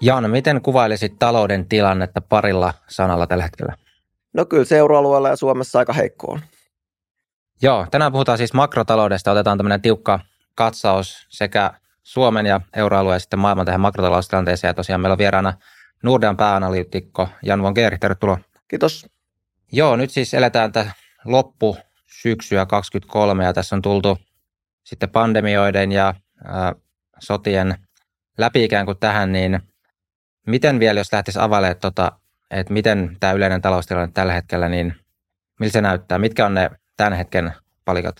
Jan, miten kuvailisit talouden tilannetta parilla sanalla tällä hetkellä? No kyllä euroalueella ja Suomessa aika heikko on. Joo, tänään puhutaan siis makrotaloudesta. Otetaan tämmöinen tiukka katsaus sekä Suomen ja euroalueen ja sitten maailman tähän makrotaloustilanteeseen. Ja tosiaan meillä on vieraana Nordean pääanalyytikko Jan von Geer. Tervetuloa. Kiitos. Joo, nyt siis eletään tätä loppu syksyä 2023 ja tässä on tultu sitten pandemioiden ja ää, sotien läpi ikään kuin tähän, niin miten vielä, jos lähtisi availemaan, tota, että miten tämä yleinen taloustilanne tällä hetkellä, niin miltä se näyttää? Mitkä on ne tämän hetken palikat?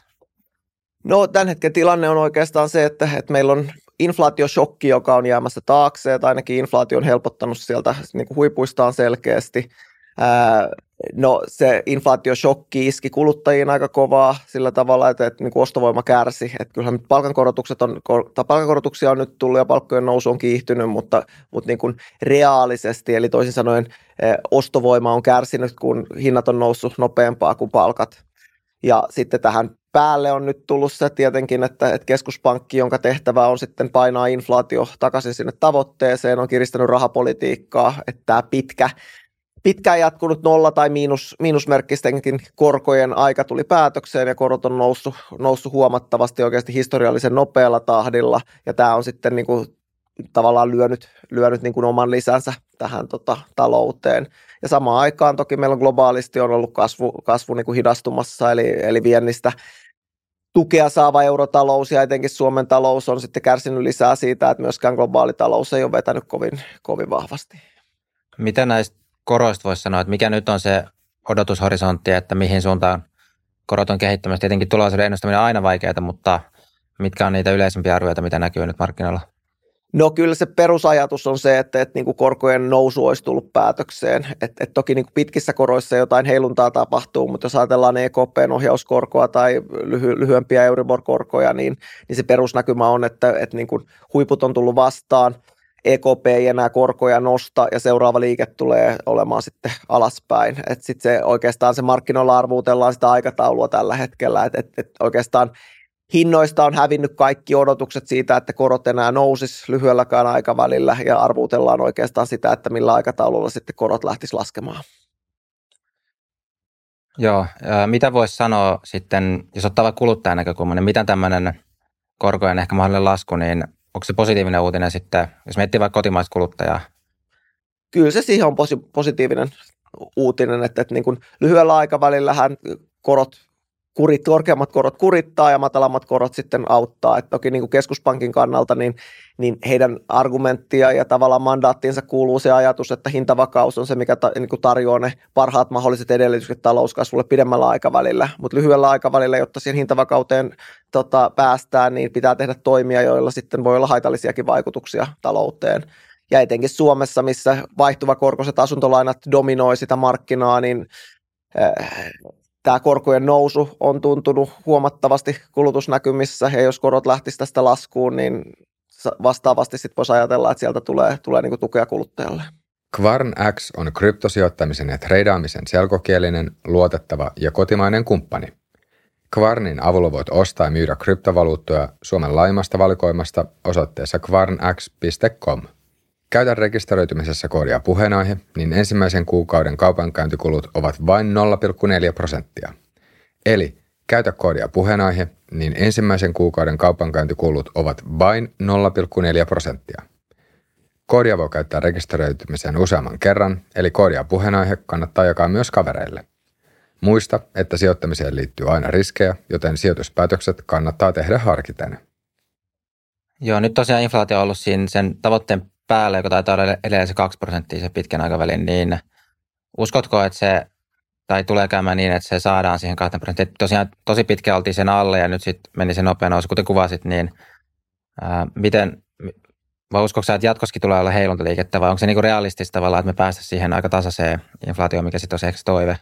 No tämän hetken tilanne on oikeastaan se, että, että meillä on inflaatiosokki, joka on jäämässä taakse, tai ainakin inflaatio on helpottanut sieltä niin kuin huipuistaan selkeästi. No se inflaatiosokki iski kuluttajiin aika kovaa sillä tavalla, että, että niin ostovoima kärsi. Että kyllähän palkankorotukset on, tai palkankorotuksia on nyt tullut ja palkkojen nousu on kiihtynyt, mutta, mutta niin kuin reaalisesti, eli toisin sanoen ostovoima on kärsinyt, kun hinnat on noussut nopeampaa kuin palkat. Ja sitten tähän päälle on nyt tullut se tietenkin, että, että keskuspankki, jonka tehtävä on sitten painaa inflaatio takaisin sinne tavoitteeseen, on kiristänyt rahapolitiikkaa, että tämä pitkä pitkään jatkunut nolla- tai miinus, miinusmerkkistenkin korkojen aika tuli päätökseen ja korot on noussut, noussut huomattavasti oikeasti historiallisen nopealla tahdilla ja tämä on sitten niin kuin tavallaan lyönyt, lyönyt niin kuin oman lisänsä tähän tota, talouteen. Ja samaan aikaan toki meillä globaalisti on ollut kasvu, kasvu niin kuin hidastumassa, eli, eli viennistä tukea saava eurotalous ja etenkin Suomen talous on sitten kärsinyt lisää siitä, että myöskään globaali talous ei ole vetänyt kovin, kovin vahvasti. Mitä näistä koroista voisi sanoa, että mikä nyt on se odotushorisontti, että mihin suuntaan korot on kehittämässä. Tietenkin tulevaisuuden ennustaminen on aina vaikeaa, mutta mitkä on niitä yleisimpiä arvioita, mitä näkyy nyt markkinoilla? No kyllä se perusajatus on se, että, että niin kuin korkojen nousu olisi tullut päätökseen. Et, et toki niin kuin pitkissä koroissa jotain heiluntaa tapahtuu, mutta jos ajatellaan EKPn ohjauskorkoa tai lyhy, lyhyempiä Euribor-korkoja, niin, niin se perusnäkymä on, että, että niin kuin huiput on tullut vastaan – EKP ei enää korkoja nosta ja seuraava liike tulee olemaan sitten alaspäin. Että sitten se oikeastaan se markkinoilla arvuutellaan sitä aikataulua tällä hetkellä, että et, et oikeastaan hinnoista on hävinnyt kaikki odotukset siitä, että korot enää nousis lyhyelläkään aikavälillä ja arvuutellaan oikeastaan sitä, että millä aikataululla sitten korot lähtis laskemaan. Joo, mitä voisi sanoa sitten, jos ottaa vaikka kuluttajan näkökulma, niin mitä tämmöinen korkojen ehkä mahdollinen lasku, niin onko se positiivinen uutinen sitten, jos miettii vaikka kotimaista kuluttajaa? Kyllä se siihen on posi- positiivinen uutinen, että, että niin kuin lyhyellä aikavälillähän korot kurit, korkeammat korot kurittaa ja matalammat korot sitten auttaa. Et toki niin kuin keskuspankin kannalta niin, niin heidän argumenttia ja tavallaan mandaattiinsa kuuluu se ajatus, että hintavakaus on se, mikä ta, niin kuin tarjoaa ne parhaat mahdolliset edellytykset talouskasvulle pidemmällä aikavälillä. Mutta lyhyellä aikavälillä, jotta siihen hintavakauteen tota, päästään, niin pitää tehdä toimia, joilla sitten voi olla haitallisiakin vaikutuksia talouteen. Ja etenkin Suomessa, missä vaihtuva korkoiset asuntolainat dominoi sitä markkinaa, niin tämä korkojen nousu on tuntunut huomattavasti kulutusnäkymissä ja jos korot lähtisivät tästä laskuun, niin vastaavasti sitten voisi ajatella, että sieltä tulee, tulee niin tukea kuluttajalle. Kvarn X on kryptosijoittamisen ja treidaamisen selkokielinen, luotettava ja kotimainen kumppani. Kvarnin avulla voit ostaa ja myydä kryptovaluuttoja Suomen laimasta valikoimasta osoitteessa kvarnx.com. Käytä rekisteröitymisessä koodia puheenaihe, niin ensimmäisen kuukauden kaupankäyntikulut ovat vain 0,4 prosenttia. Eli käytä koodia puheenaihe, niin ensimmäisen kuukauden kaupankäyntikulut ovat vain 0,4 prosenttia. Koodia voi käyttää rekisteröitymiseen useamman kerran, eli koodia puheenaihe kannattaa jakaa myös kavereille. Muista, että sijoittamiseen liittyy aina riskejä, joten sijoituspäätökset kannattaa tehdä harkiten. Joo, nyt tosiaan inflaatio on ollut siinä sen tavoitteen päälle, joka taitaa olla edelleen se 2 prosenttia se pitkän aikavälin, niin uskotko, että se, tai tulee käymään niin, että se saadaan siihen 2 prosenttia? Tosiaan tosi pitkä oltiin sen alle ja nyt sitten meni se nopea nousu, kuten kuvasit, niin ää, miten, vai uskotko että jatkoskin tulee olla heiluntaliikettä vai onko se niinku realistista tavallaan, että me päästä siihen aika tasaiseen inflaatioon, mikä sitten on se toive?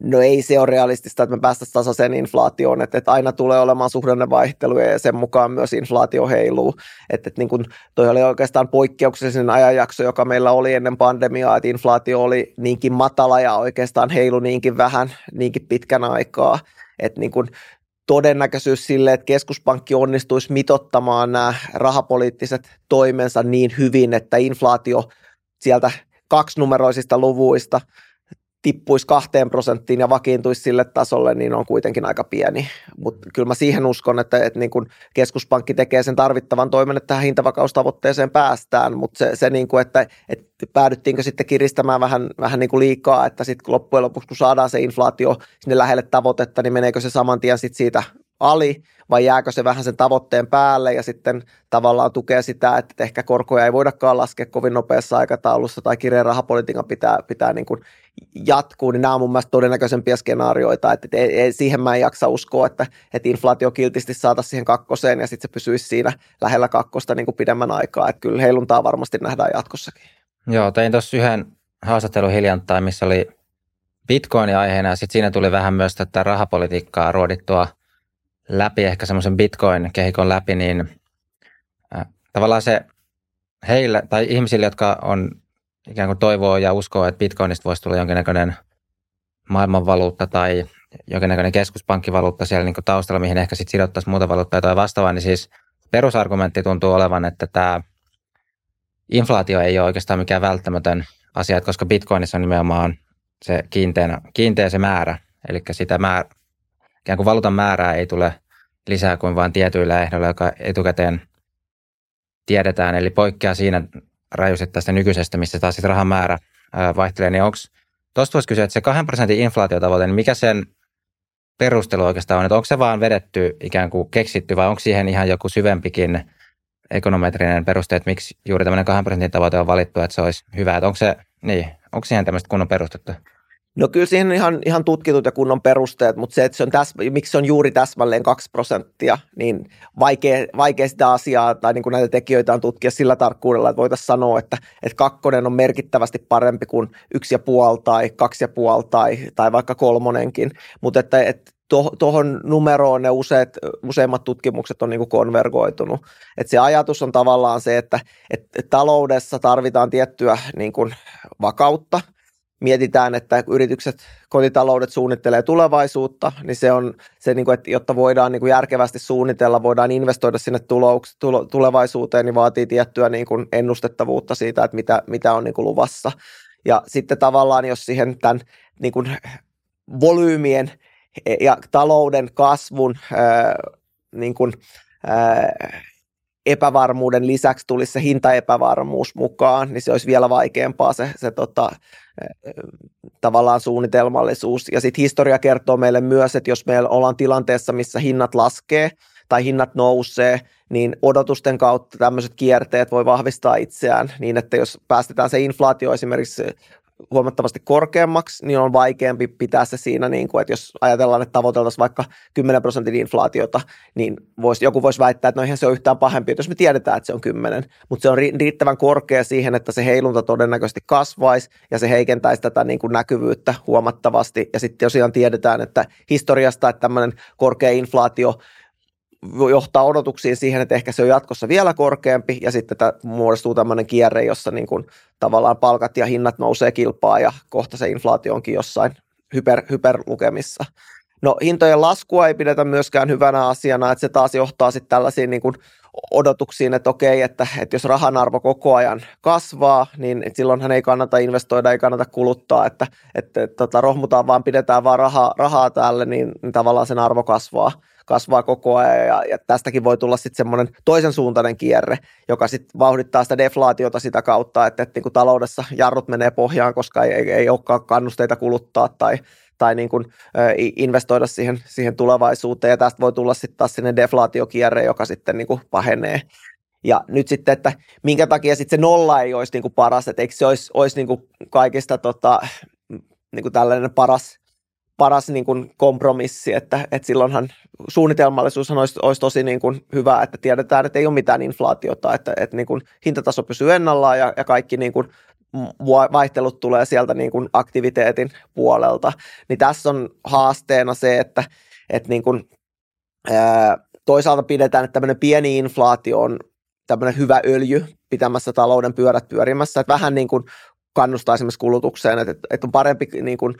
No ei se ole realistista, että me päästäisiin tasaiseen inflaatioon, että, että aina tulee olemaan suhdannevaihteluja ja sen mukaan myös inflaatio heiluu. Että, että niin kuin toi oli oikeastaan poikkeuksellinen ajanjakso, joka meillä oli ennen pandemiaa, että inflaatio oli niinkin matala ja oikeastaan heilu niinkin vähän, niinkin pitkän aikaa. Että niin kuin todennäköisyys sille, että keskuspankki onnistuisi mitottamaan nämä rahapoliittiset toimensa niin hyvin, että inflaatio sieltä kaksinumeroisista luvuista tippuisi kahteen prosenttiin ja vakiintuisi sille tasolle, niin on kuitenkin aika pieni. Mutta kyllä mä siihen uskon, että, että niin kun keskuspankki tekee sen tarvittavan toimen, että tähän hintavakaustavoitteeseen päästään, mutta se, se niin kuin, että, että päädyttiinkö sitten kiristämään vähän, vähän niin kuin liikaa, että sitten loppujen lopuksi, kun saadaan se inflaatio sinne lähelle tavoitetta, niin meneekö se saman tien sitten siitä ali vai jääkö se vähän sen tavoitteen päälle ja sitten tavallaan tukee sitä, että ehkä korkoja ei voidakaan laskea kovin nopeassa aikataulussa tai kirjeen rahapolitiikan pitää, pitää niin kuin jatkuu, niin nämä on mun mielestä todennäköisempiä skenaarioita, että ei, ei, siihen mä en jaksa uskoa, että, että inflaatio kiltisti saataisiin siihen kakkoseen ja sitten se pysyisi siinä lähellä kakkosta niin kuin pidemmän aikaa, että kyllä heiluntaa varmasti nähdään jatkossakin. Joo, tein tuossa yhden haastattelun hiljattain, missä oli Bitcoin aiheena ja sitten siinä tuli vähän myös tätä rahapolitiikkaa ruodittua läpi, ehkä semmoisen Bitcoin-kehikon läpi, niin äh, tavallaan se heille tai ihmisille, jotka on ikään kuin toivoo ja uskoo, että Bitcoinista voisi tulla jonkinnäköinen maailmanvaluutta tai jonkinnäköinen keskuspankkivaluutta siellä niin taustalla, mihin ehkä sitten sidottaisiin muuta valuuttaa tai vastaavaa, niin siis perusargumentti tuntuu olevan, että tämä inflaatio ei ole oikeastaan mikään välttämätön asia, koska Bitcoinissa on nimenomaan se kiinteä, kiinteä se määrä, eli sitä määrä, ikään kuin valuutan määrää ei tule lisää kuin vain tietyillä ehdoilla, joka etukäteen tiedetään, eli poikkeaa siinä rajuisesti tästä nykyisestä, missä taas sitten rahan määrä vaihtelee, niin onko, tuosta voisi kysyä, että se 2 prosentin inflaatiotavoite, niin mikä sen perustelu oikeastaan on, että onko se vaan vedetty ikään kuin keksitty vai onko siihen ihan joku syvempikin ekonometrinen peruste, että miksi juuri tämmöinen 2 prosentin tavoite on valittu, että se olisi hyvä, että onko se, niin, onko siihen tämmöistä kunnon perustetta? No kyllä siihen on ihan, ihan tutkitut ja kunnon perusteet, mutta se, että se on täs, miksi se on juuri täsmälleen 2 prosenttia, niin vaikea, vaikea sitä asiaa tai niin kuin näitä tekijöitä on tutkia sillä tarkkuudella, että voitaisiin sanoa, että, että kakkonen on merkittävästi parempi kuin yksi ja puoli tai kaksi ja puoli tai, tai vaikka kolmonenkin, mutta että, että tuohon numeroon ne useat, useimmat tutkimukset on niin kuin konvergoitunut. Et se ajatus on tavallaan se, että, että taloudessa tarvitaan tiettyä niin kuin vakautta – mietitään, että yritykset, kotitaloudet suunnittelee tulevaisuutta, niin se on se, niin kuin, että jotta voidaan niin kuin järkevästi suunnitella, voidaan investoida sinne tulouks, tulo, tulevaisuuteen, niin vaatii tiettyä niin kuin ennustettavuutta siitä, että mitä, mitä on niin kuin luvassa. Ja sitten tavallaan, jos siihen tämän niin kuin volyymien ja talouden kasvun niin kuin, epävarmuuden lisäksi tulisi se hintaepävarmuus mukaan, niin se olisi vielä vaikeampaa se, se tota, tavallaan suunnitelmallisuus. Ja sitten historia kertoo meille myös, että jos meillä ollaan tilanteessa, missä hinnat laskee tai hinnat nousee, niin odotusten kautta tämmöiset kierteet voi vahvistaa itseään niin, että jos päästetään se inflaatio esimerkiksi huomattavasti korkeammaksi, niin on vaikeampi pitää se siinä, niin kuin, että jos ajatellaan, että tavoiteltaisiin vaikka 10 prosentin inflaatiota, niin voisi, joku voisi väittää, että no eihän se ole yhtään pahempi, jos me tiedetään, että se on 10, mutta se on riittävän korkea siihen, että se heilunta todennäköisesti kasvaisi ja se heikentäisi tätä niin kuin näkyvyyttä huomattavasti. Ja sitten tosiaan tiedetään, että historiasta, että tämmöinen korkea inflaatio johtaa odotuksiin siihen, että ehkä se on jatkossa vielä korkeampi ja sitten tämä muodostuu tämmöinen kierre, jossa niin kuin tavallaan palkat ja hinnat nousee kilpaa ja kohta se inflaatio onkin jossain hyper, hyperlukemissa. No hintojen laskua ei pidetä myöskään hyvänä asiana, että se taas johtaa sitten tällaisiin niin kuin odotuksiin, että okei, että, että jos rahan arvo koko ajan kasvaa, niin silloinhan ei kannata investoida, ei kannata kuluttaa, että, että, että tota, rohmutaan vaan, pidetään vaan rahaa, rahaa täällä, niin, niin tavallaan sen arvo kasvaa kasvaa koko ajan ja, ja tästäkin voi tulla sitten semmoinen toisen suuntainen kierre, joka sitten vauhdittaa sitä deflaatiota sitä kautta, että, että niin kuin taloudessa jarrut menee pohjaan, koska ei, ei, ei olekaan kannusteita kuluttaa tai, tai niin kuin, investoida siihen, siihen tulevaisuuteen ja tästä voi tulla sitten taas sinne deflaatiokierre, joka sitten niin kuin pahenee. Ja nyt sitten, että minkä takia sitten se nolla ei olisi niin kuin paras, että eikö se olisi, olisi niin kuin kaikista tota, niin kuin tällainen paras, paras niin kuin kompromissi, että, että silloinhan suunnitelmallisuus olisi, olisi tosi niin kuin hyvä, että tiedetään, että ei ole mitään inflaatiota, että, että niin kuin hintataso pysyy ennallaan ja, ja kaikki niin kuin vaihtelut tulee sieltä niin kuin aktiviteetin puolelta. Niin tässä on haasteena se, että, että niin kuin, toisaalta pidetään, että tämmöinen pieni inflaatio on tämmöinen hyvä öljy pitämässä talouden pyörät pyörimässä, että vähän niin kuin kannustaa esimerkiksi kulutukseen, että, että on parempi niin kuin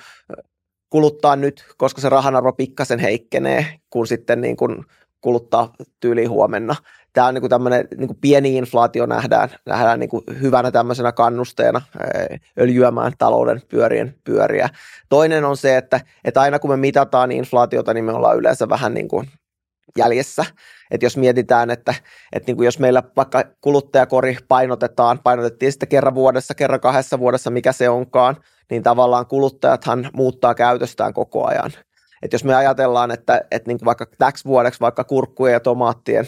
kuluttaa nyt, koska se rahanarvo pikkasen heikkenee, kun sitten niin kuin kuluttaa tyyliin huomenna. Tämä on niin kuin tämmöinen niin kuin pieni inflaatio nähdään, nähdään niin kuin hyvänä tämmöisenä kannusteena öljyämään talouden pyörien pyöriä. Toinen on se, että, että aina kun me mitataan inflaatiota, niin me ollaan yleensä vähän niin kuin jäljessä. Että jos mietitään, että, että niin kuin jos meillä vaikka kuluttajakori painotetaan, painotettiin sitten kerran vuodessa, kerran kahdessa vuodessa, mikä se onkaan, niin tavallaan kuluttajathan muuttaa käytöstään koko ajan. Että jos me ajatellaan, että, että niin kuin vaikka täksi vuodeksi vaikka kurkkujen ja tomaattien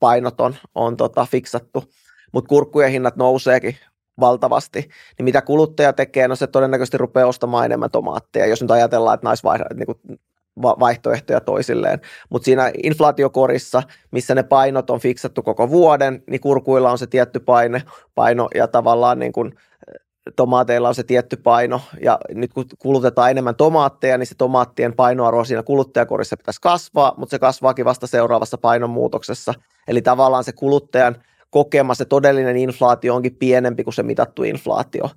painot on, on tota fiksattu, mutta kurkkujen hinnat nouseekin valtavasti, niin mitä kuluttaja tekee, no se todennäköisesti rupeaa ostamaan enemmän tomaatteja, jos nyt ajatellaan, että naisvaihtoehtoja niin vaihtoehtoja toisilleen. Mutta siinä inflaatiokorissa, missä ne painot on fiksattu koko vuoden, niin kurkuilla on se tietty paine, paino ja tavallaan niin kun tomaateilla on se tietty paino, ja nyt kun kulutetaan enemmän tomaatteja, niin se tomaattien painoarvo siinä kuluttajakorissa pitäisi kasvaa, mutta se kasvaakin vasta seuraavassa painonmuutoksessa. Eli tavallaan se kuluttajan kokema se todellinen inflaatio onkin pienempi kuin se mitattu inflaatio.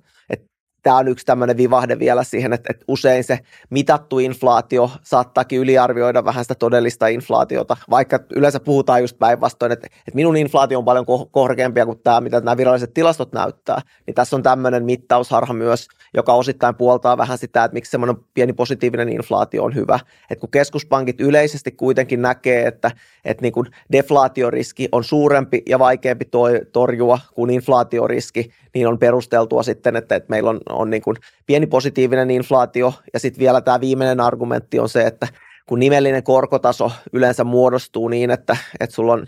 Tämä on yksi tämmöinen vivahde vielä siihen, että, että usein se mitattu inflaatio saattaakin yliarvioida vähän sitä todellista inflaatiota, vaikka yleensä puhutaan just päinvastoin, että, että minun inflaatio on paljon korkeampia kuin tämä, mitä nämä viralliset tilastot näyttää, niin tässä on tämmöinen mittausharha myös, joka osittain puoltaa vähän sitä, että miksi semmoinen pieni positiivinen inflaatio on hyvä, että kun keskuspankit yleisesti kuitenkin näkee, että, että niin kuin deflaatioriski on suurempi ja vaikeampi torjua kuin inflaatioriski, niin on perusteltua sitten, että, että meillä on, on niin kuin pieni positiivinen inflaatio ja sitten vielä tämä viimeinen argumentti on se, että kun nimellinen korkotaso yleensä muodostuu niin, että, että sulla on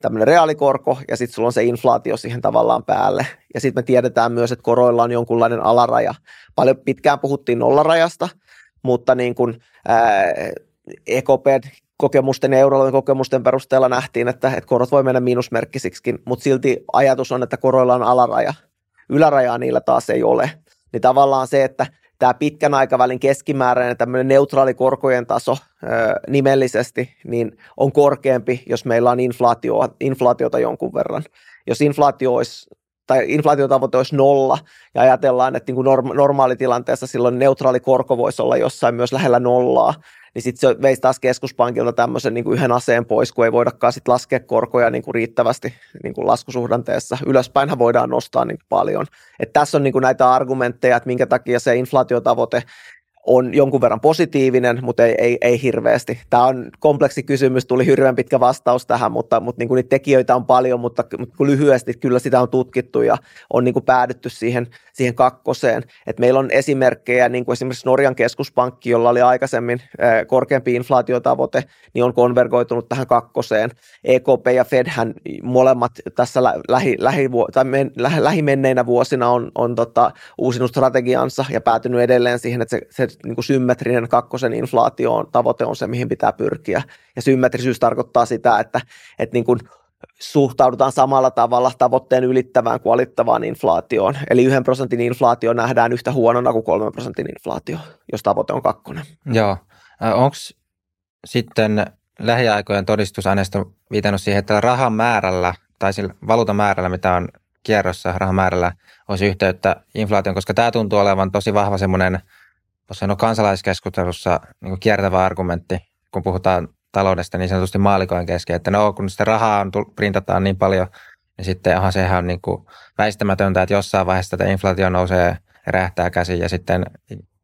tämmöinen reaalikorko ja sitten sulla on se inflaatio siihen tavallaan päälle. Ja sitten me tiedetään myös, että koroilla on jonkunlainen alaraja. Paljon pitkään puhuttiin nollarajasta, mutta niin kuin, ää, EKP kokemusten ja euroalueen kokemusten perusteella nähtiin, että, että korot voi mennä miinusmerkkisiksikin, mutta silti ajatus on, että koroilla on alaraja ylärajaa niillä taas ei ole. Niin tavallaan se, että tämä pitkän aikavälin keskimääräinen tämmöinen neutraali korkojen taso ö, nimellisesti, niin on korkeampi, jos meillä on inflaatio, inflaatiota jonkun verran. Jos inflaatio olisi tai inflaatiotavoite olisi nolla, ja ajatellaan, että niin kuin normaalitilanteessa silloin neutraali korko voisi olla jossain myös lähellä nollaa, niin sitten se veisi taas keskuspankilta tämmöisen niin kuin yhden aseen pois, kun ei voidakaan sit laskea korkoja niin kuin riittävästi niin kuin laskusuhdanteessa. Ylöspäinhän voidaan nostaa niin paljon. Et tässä on niin kuin näitä argumentteja, että minkä takia se inflaatiotavoite on jonkun verran positiivinen, mutta ei, ei, ei hirveästi. Tämä on kompleksi kysymys, tuli hirveän pitkä vastaus tähän, mutta, mutta niin kuin niitä tekijöitä on paljon, mutta, mutta lyhyesti kyllä sitä on tutkittu ja on niin kuin päädytty siihen, siihen kakkoseen. Et meillä on esimerkkejä, niin kuin esimerkiksi Norjan keskuspankki, jolla oli aikaisemmin korkeampi inflaatiotavoite, niin on konvergoitunut tähän kakkoseen. EKP ja Fedhän molemmat tässä lähi, lähi, tai men, lähi, lähimenneinä vuosina on, on tota, uusinut strategiansa ja päätynyt edelleen siihen, että se, se niin kuin symmetrinen kakkosen inflaatio tavoite on se, mihin pitää pyrkiä. Ja symmetrisyys tarkoittaa sitä, että, että niin kuin suhtaudutaan samalla tavalla tavoitteen ylittävään kuin alittavaan inflaatioon. Eli yhden prosentin inflaatio nähdään yhtä huonona kuin kolmen prosentin inflaatio, jos tavoite on kakkonen. Joo. Onko sitten lähiaikojen todistusaineisto viitannut siihen, että rahan määrällä tai sillä valuutamäärällä, mitä on kierrossa rahan määrällä, olisi yhteyttä inflaation, koska tämä tuntuu olevan tosi vahva semmoinen – voisi sanoa kansalaiskeskustelussa niin kiertävä argumentti, kun puhutaan taloudesta niin sanotusti maalikojen kesken, että no kun sitä rahaa on, printataan niin paljon, niin sitten aha, sehän on niin väistämätöntä, että jossain vaiheessa tätä inflaatio nousee ja räjähtää käsi ja sitten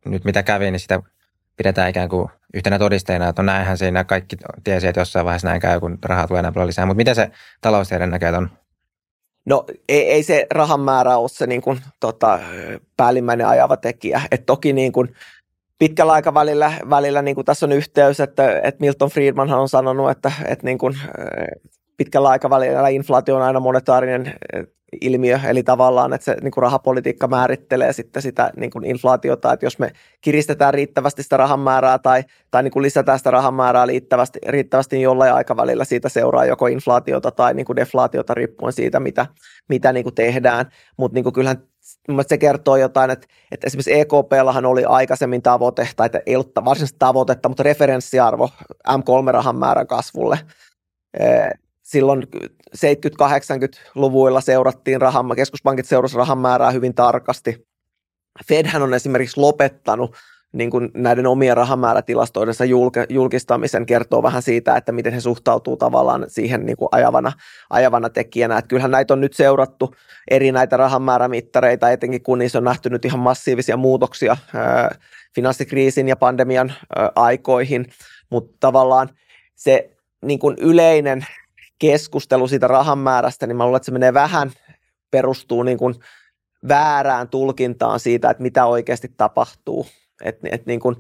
nyt mitä kävi, niin sitä pidetään ikään kuin yhtenä todisteena, että no näinhän siinä kaikki tiesi, että jossain vaiheessa näin käy, kun rahaa tulee enää paljon lisää. Mutta miten se taloustiede näkee on? No ei, ei se rahan määrä ole se niin kuin, tota, päällimmäinen ajava tekijä. Et toki niin kuin, pitkällä aikavälillä välillä, niin kuin tässä on yhteys, että, että Milton Friedman on sanonut, että, että niin kuin, pitkällä aikavälillä inflaatio on aina monetaarinen ilmiö, eli tavallaan, että se niin kuin rahapolitiikka määrittelee sitten sitä niin kuin inflaatiota, että jos me kiristetään riittävästi sitä rahan määrää tai, tai niin kuin lisätään sitä rahan määrää riittävästi, riittävästi niin jollain aikavälillä siitä seuraa joko inflaatiota tai niin kuin deflaatiota riippuen siitä, mitä, mitä niin kuin tehdään, mutta niin kuin kyllähän se kertoo jotain, että, että esimerkiksi EKPllahan oli aikaisemmin tavoite, tai että ei ollut varsinaista tavoitetta, mutta referenssiarvo M3-rahan määrän kasvulle. Silloin 70-80-luvuilla seurattiin rahan, keskuspankit seurasivat rahan määrää hyvin tarkasti. Fedhän on esimerkiksi lopettanut niin kuin näiden omien rahamäärätilastoidensa julk- julkistamisen kertoo vähän siitä, että miten he suhtautuu tavallaan siihen niin kuin ajavana, ajavana tekijänä. Että kyllähän näitä on nyt seurattu eri näitä rahamäärämittareita, etenkin kun niissä on nähty nyt ihan massiivisia muutoksia ää, finanssikriisin ja pandemian ää, aikoihin, mutta tavallaan se niin kuin yleinen keskustelu siitä rahan määrästä, niin mä luulen, että se menee vähän, perustuu niin kuin väärään tulkintaan siitä, että mitä oikeasti tapahtuu. Et, et niin kuin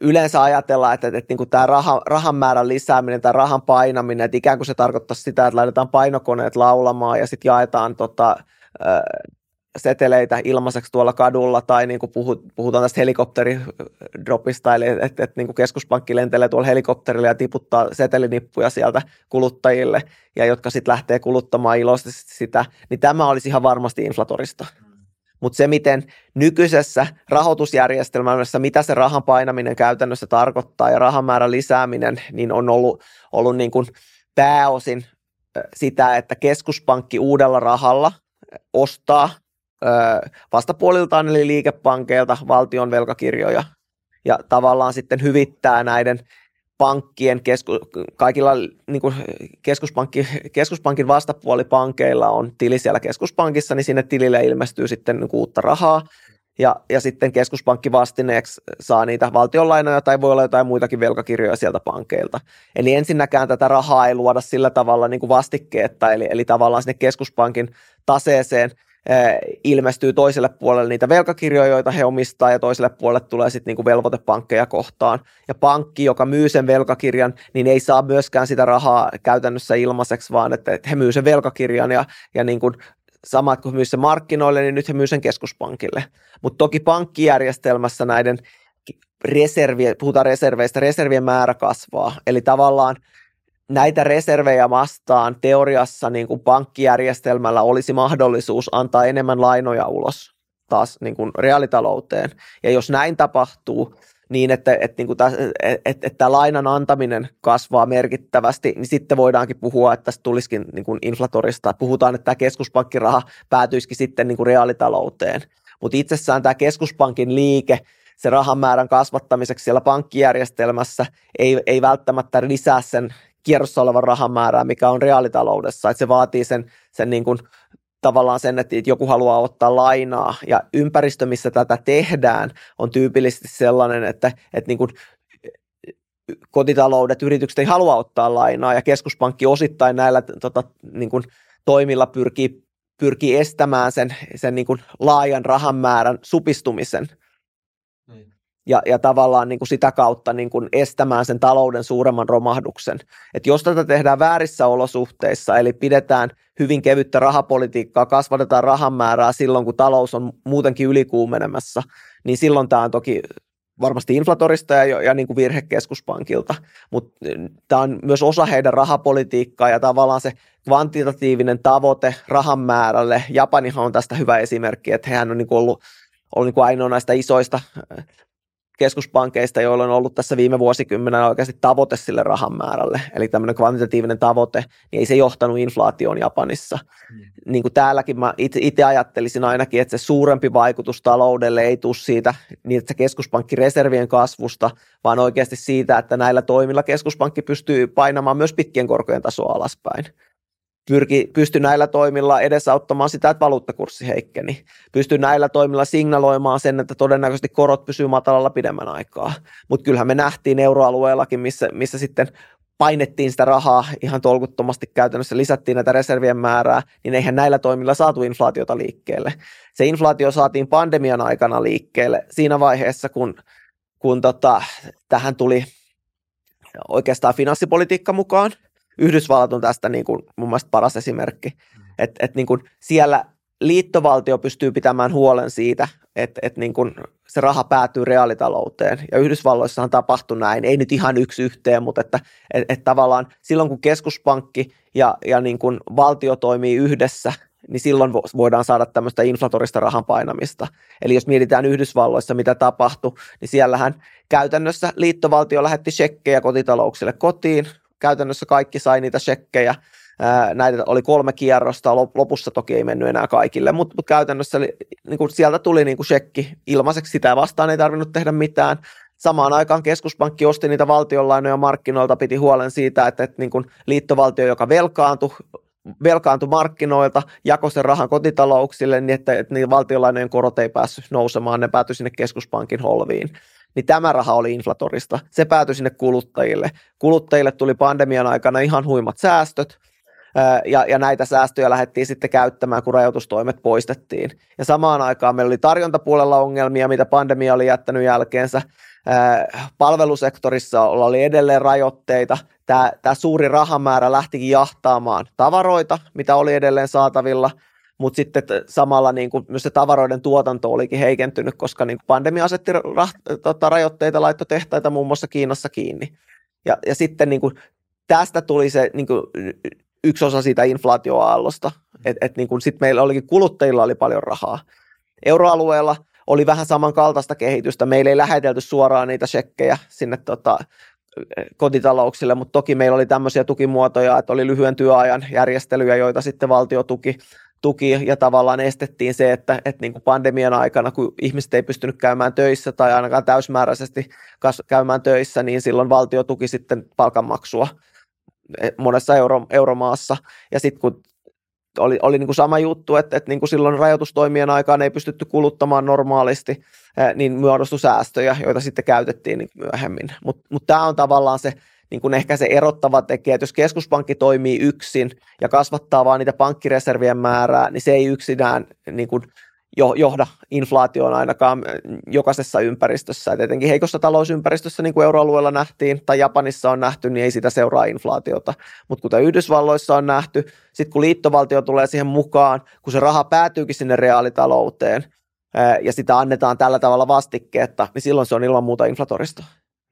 yleensä ajatellaan, että, että, että niin kuin tämä raha, rahan määrän lisääminen tai rahan painaminen, että ikään kuin se tarkoittaa sitä, että laitetaan painokoneet laulamaan ja sitten jaetaan tota, seteleitä ilmaiseksi tuolla kadulla tai niin kuin puhutaan tästä helikopteridropista, eli että, että, että niin kuin keskuspankki lentelee tuolla helikopterilla ja tiputtaa setelinippuja sieltä kuluttajille ja jotka sitten lähtee kuluttamaan iloisesti sitä, niin tämä olisi ihan varmasti inflatorista. Mutta se, miten nykyisessä rahoitusjärjestelmässä, mitä se rahan painaminen käytännössä tarkoittaa ja rahan määrän lisääminen, niin on ollut, ollut niin kuin pääosin sitä, että keskuspankki uudella rahalla ostaa vastapuoliltaan eli liikepankeilta valtion velkakirjoja ja tavallaan sitten hyvittää näiden pankkien, kesku, kaikilla niin kuin keskuspankki, keskuspankin vastapuolipankeilla on tili siellä keskuspankissa, niin sinne tilille ilmestyy sitten niin uutta rahaa, ja, ja sitten keskuspankki vastineeksi saa niitä valtionlainoja tai voi olla jotain muitakin velkakirjoja sieltä pankeilta. Eli ensinnäkään tätä rahaa ei luoda sillä tavalla niin kuin vastikkeetta, eli, eli tavallaan sinne keskuspankin taseeseen – ilmestyy toiselle puolelle niitä velkakirjoja, joita he omistaa, ja toiselle puolelle tulee sitten niinku velvoitepankkeja kohtaan. Ja pankki, joka myy sen velkakirjan, niin ei saa myöskään sitä rahaa käytännössä ilmaiseksi, vaan että he myy sen velkakirjan ja, ja niin kuin sama kuin myy sen markkinoille, niin nyt he myy sen keskuspankille. Mutta toki pankkijärjestelmässä näiden reservien, puhutaan reserveistä, reservien määrä kasvaa. Eli tavallaan näitä reservejä vastaan teoriassa niin kuin pankkijärjestelmällä olisi mahdollisuus antaa enemmän lainoja ulos taas niin kuin reaalitalouteen. Ja jos näin tapahtuu, niin että, että, niin kuin tämä, että, että lainan antaminen kasvaa merkittävästi, niin sitten voidaankin puhua, että tästä tulisikin niin kuin inflatorista. Puhutaan, että tämä keskuspankkiraha päätyisikin sitten niin kuin reaalitalouteen. Mutta itsessään tämä keskuspankin liike, se rahan määrän kasvattamiseksi siellä pankkijärjestelmässä ei, ei välttämättä lisää sen kierrossa olevan rahan määrää, mikä on reaalitaloudessa. Että se vaatii sen, sen niin kuin, tavallaan sen, että joku haluaa ottaa lainaa ja ympäristö, missä tätä tehdään, on tyypillisesti sellainen, että, että niin kuin kotitaloudet, yritykset ei halua ottaa lainaa ja keskuspankki osittain näillä tota, niin kuin, toimilla pyrkii, pyrkii estämään sen, sen niin kuin laajan rahan määrän supistumisen – ja, ja tavallaan niin kuin sitä kautta niin kuin estämään sen talouden suuremman romahduksen. Et jos tätä tehdään väärissä olosuhteissa, eli pidetään hyvin kevyttä rahapolitiikkaa, kasvatetaan rahan määrää silloin, kun talous on muutenkin ylikuumenemassa, niin silloin tämä on toki varmasti inflatorista ja, ja niin kuin virhe keskuspankilta, mutta tämä on myös osa heidän rahapolitiikkaa ja tavallaan se kvantitatiivinen tavoite rahan määrälle. Japanihan on tästä hyvä esimerkki, että hehän on niin kuin ollut, ollut niin kuin ainoa näistä isoista keskuspankeista, joilla on ollut tässä viime vuosikymmenellä oikeasti tavoite sille rahan määrälle, eli tämmöinen kvantitatiivinen tavoite, niin ei se johtanut inflaatioon Japanissa. Mm. Niin kuin täälläkin mä itse ajattelisin ainakin, että se suurempi vaikutus taloudelle ei tule siitä niin, että se keskuspankkireservien kasvusta, vaan oikeasti siitä, että näillä toimilla keskuspankki pystyy painamaan myös pitkien korkojen tasoa alaspäin pyrki, pysty näillä toimilla edesauttamaan sitä, että valuuttakurssi heikkeni. Pysty näillä toimilla signaloimaan sen, että todennäköisesti korot pysyy matalalla pidemmän aikaa. Mutta kyllähän me nähtiin euroalueellakin, missä, missä sitten painettiin sitä rahaa ihan tolkuttomasti käytännössä, lisättiin näitä reservien määrää, niin eihän näillä toimilla saatu inflaatiota liikkeelle. Se inflaatio saatiin pandemian aikana liikkeelle siinä vaiheessa, kun, kun tota, tähän tuli oikeastaan finanssipolitiikka mukaan – Yhdysvallat on tästä niin kuin mun mielestä paras esimerkki, mm. että et niin kuin siellä liittovaltio pystyy pitämään huolen siitä, että, että niin kuin se raha päätyy reaalitalouteen. Ja Yhdysvalloissahan tapahtui näin, ei nyt ihan yksi yhteen, mutta että, että, että tavallaan silloin kun keskuspankki ja, ja niin kuin valtio toimii yhdessä, niin silloin voidaan saada tämmöistä inflatorista rahan painamista. Eli jos mietitään Yhdysvalloissa, mitä tapahtui, niin siellähän käytännössä liittovaltio lähetti shekkejä kotitalouksille kotiin, käytännössä kaikki sai niitä shekkejä näitä oli kolme kierrosta, lopussa toki ei mennyt enää kaikille, mutta, käytännössä niin kuin sieltä tuli niin kuin shekki ilmaiseksi, sitä vastaan ei tarvinnut tehdä mitään. Samaan aikaan keskuspankki osti niitä valtionlainoja markkinoilta, piti huolen siitä, että, että niin kuin liittovaltio, joka velkaantui, velkaantui markkinoilta, jakoi sen rahan kotitalouksille niin, että, että niin valtionlainojen korot ei päässyt nousemaan, ne päätyi sinne keskuspankin holviin. Niin tämä raha oli inflatorista. Se päätyi sinne kuluttajille. Kuluttajille tuli pandemian aikana ihan huimat säästöt, ja, ja näitä säästöjä lähdettiin sitten käyttämään, kun rajoitustoimet poistettiin. Ja samaan aikaan meillä oli tarjontapuolella ongelmia, mitä pandemia oli jättänyt jälkeensä. Palvelusektorissa oli edelleen rajoitteita. Tämä, tämä suuri rahamäärä lähtikin jahtaamaan tavaroita, mitä oli edelleen saatavilla, mutta sitten samalla niin kuin myös se tavaroiden tuotanto olikin heikentynyt, koska niin kuin pandemia asetti ra- tota, rajoitteita, laittoi tehtaita muun muassa Kiinassa kiinni. Ja, ja sitten niin kuin tästä tuli se niin kuin yksi osa siitä inflaatioaallosta, että et niin sitten meillä olikin kuluttajilla oli paljon rahaa. Euroalueella oli vähän samankaltaista kehitystä. Meillä ei lähetelty suoraan niitä shekkejä sinne tota, kotitalouksille, mutta toki meillä oli tämmöisiä tukimuotoja, että oli lyhyen työajan järjestelyjä, joita sitten valtio tuki, tuki ja tavallaan estettiin se, että, että niin kuin pandemian aikana, kun ihmiset ei pystynyt käymään töissä tai ainakaan täysmääräisesti käymään töissä, niin silloin valtio tuki sitten palkanmaksua Eh, monessa euro, euromaassa. Ja sitten kun oli, oli niin kuin sama juttu, että, että niin kuin silloin rajoitustoimien aikaan ei pystytty kuluttamaan normaalisti, eh, niin muodostui säästöjä, joita sitten käytettiin niin myöhemmin. Mutta mut tämä on tavallaan se niin kuin ehkä se erottava tekijä, että jos keskuspankki toimii yksin ja kasvattaa vaan niitä pankkireservien määrää, niin se ei yksinään niin kuin johda inflaatioon ainakaan jokaisessa ympäristössä. Et etenkin heikossa talousympäristössä, niin kuin euroalueella nähtiin tai Japanissa on nähty, niin ei sitä seuraa inflaatiota. Mutta kuten Yhdysvalloissa on nähty, sitten kun liittovaltio tulee siihen mukaan, kun se raha päätyykin sinne reaalitalouteen ja sitä annetaan tällä tavalla vastikkeetta, niin silloin se on ilman muuta inflatorista.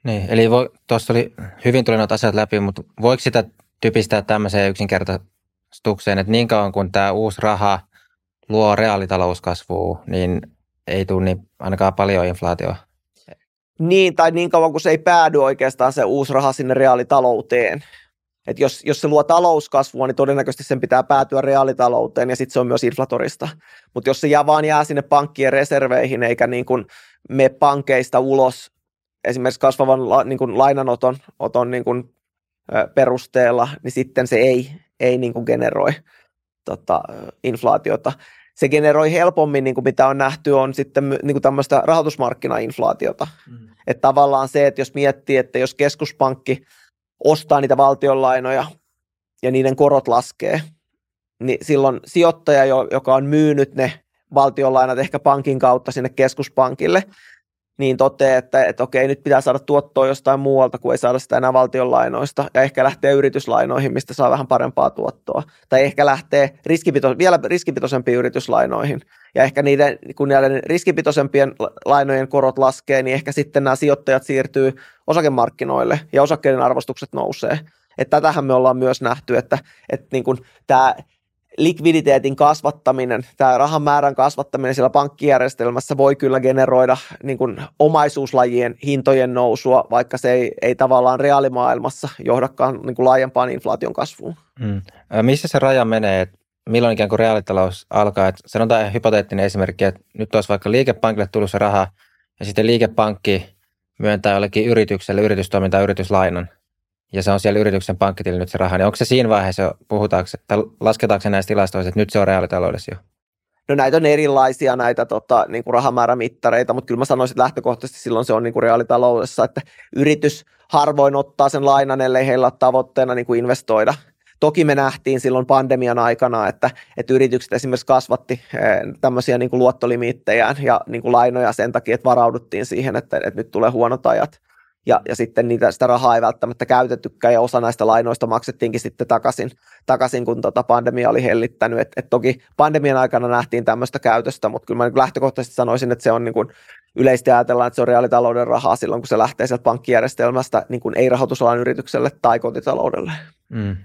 Niin, eli tuossa oli, hyvin tuli noita asiat läpi, mutta voiko sitä typistää tämmöiseen yksinkertaistukseen, että niin kauan kuin tämä uusi raha – luo reaalitalouskasvua, niin ei tule niin ainakaan paljon inflaatioa. Niin, tai niin kauan kuin se ei päädy oikeastaan se uusi raha sinne reaalitalouteen. Et jos, jos se luo talouskasvua, niin todennäköisesti sen pitää päätyä reaalitalouteen ja sitten se on myös inflatorista. Mutta jos se jää, vaan jää sinne pankkien reserveihin eikä niin kuin me pankeista ulos esimerkiksi kasvavan la, niin kuin lainanoton oton niin kuin, ö, perusteella, niin sitten se ei, ei niin kuin generoi tota, inflaatiota. Se generoi helpommin, niin kuin mitä on nähty, on sitten niin kuin tämmöistä rahoitusmarkkinainflaatiota. Mm. Että tavallaan se, että jos miettii, että jos keskuspankki ostaa niitä valtionlainoja ja niiden korot laskee, niin silloin sijoittaja, joka on myynyt ne valtionlainat ehkä pankin kautta sinne keskuspankille, niin toteaa, että, että okei, nyt pitää saada tuottoa jostain muualta, kun ei saada sitä enää valtionlainoista, ja ehkä lähtee yrityslainoihin, mistä saa vähän parempaa tuottoa, tai ehkä lähtee riskipito, vielä riskipitoisempiin yrityslainoihin, ja ehkä niiden, kun näiden riskipitoisempien lainojen korot laskee, niin ehkä sitten nämä sijoittajat siirtyy osakemarkkinoille, ja osakkeiden arvostukset nousee. Että tätähän me ollaan myös nähty, että, että niin kuin tämä likviditeetin kasvattaminen, tämä rahan määrän kasvattaminen siellä pankkijärjestelmässä voi kyllä generoida niin kuin omaisuuslajien hintojen nousua, vaikka se ei, ei tavallaan reaalimaailmassa johdakaan niin kuin laajempaan inflaation kasvuun. Hmm. Missä se raja menee, että milloin ikään kuin reaalitalous alkaa? Että sanotaan hypoteettinen esimerkki, että nyt olisi vaikka liikepankille tullut se raha ja sitten liikepankki myöntää jollekin yritykselle yritystoimintaa yrityslainan – ja se on siellä yrityksen pankkitilillä nyt se raha, niin onko se siinä vaiheessa, puhutaanko, tai lasketaanko se näissä tilastoissa, että nyt se on reaalitaloudessa jo? No näitä on erilaisia näitä tota, niin kuin rahamäärämittareita, mutta kyllä mä sanoisin, että lähtökohtaisesti silloin se on niin kuin reaalitaloudessa, että yritys harvoin ottaa sen lainan, ellei heillä ole tavoitteena niin kuin investoida. Toki me nähtiin silloin pandemian aikana, että, että yritykset esimerkiksi kasvatti eh, tämmöisiä niin kuin luottolimiittejään ja niin kuin lainoja sen takia, että varauduttiin siihen, että, että nyt tulee huonot ajat ja, ja sitten niitä, sitä rahaa ei välttämättä käytettykään ja osa näistä lainoista maksettiinkin sitten takaisin, takaisin kun tota pandemia oli hellittänyt. Et, et toki pandemian aikana nähtiin tämmöistä käytöstä, mutta kyllä mä niin lähtökohtaisesti sanoisin, että se on niin kuin yleisesti ajatellaan, että se on reaalitalouden rahaa silloin, kun se lähtee sieltä pankkijärjestelmästä niin kuin ei-rahoitusalan yritykselle tai kotitaloudelle. Mm.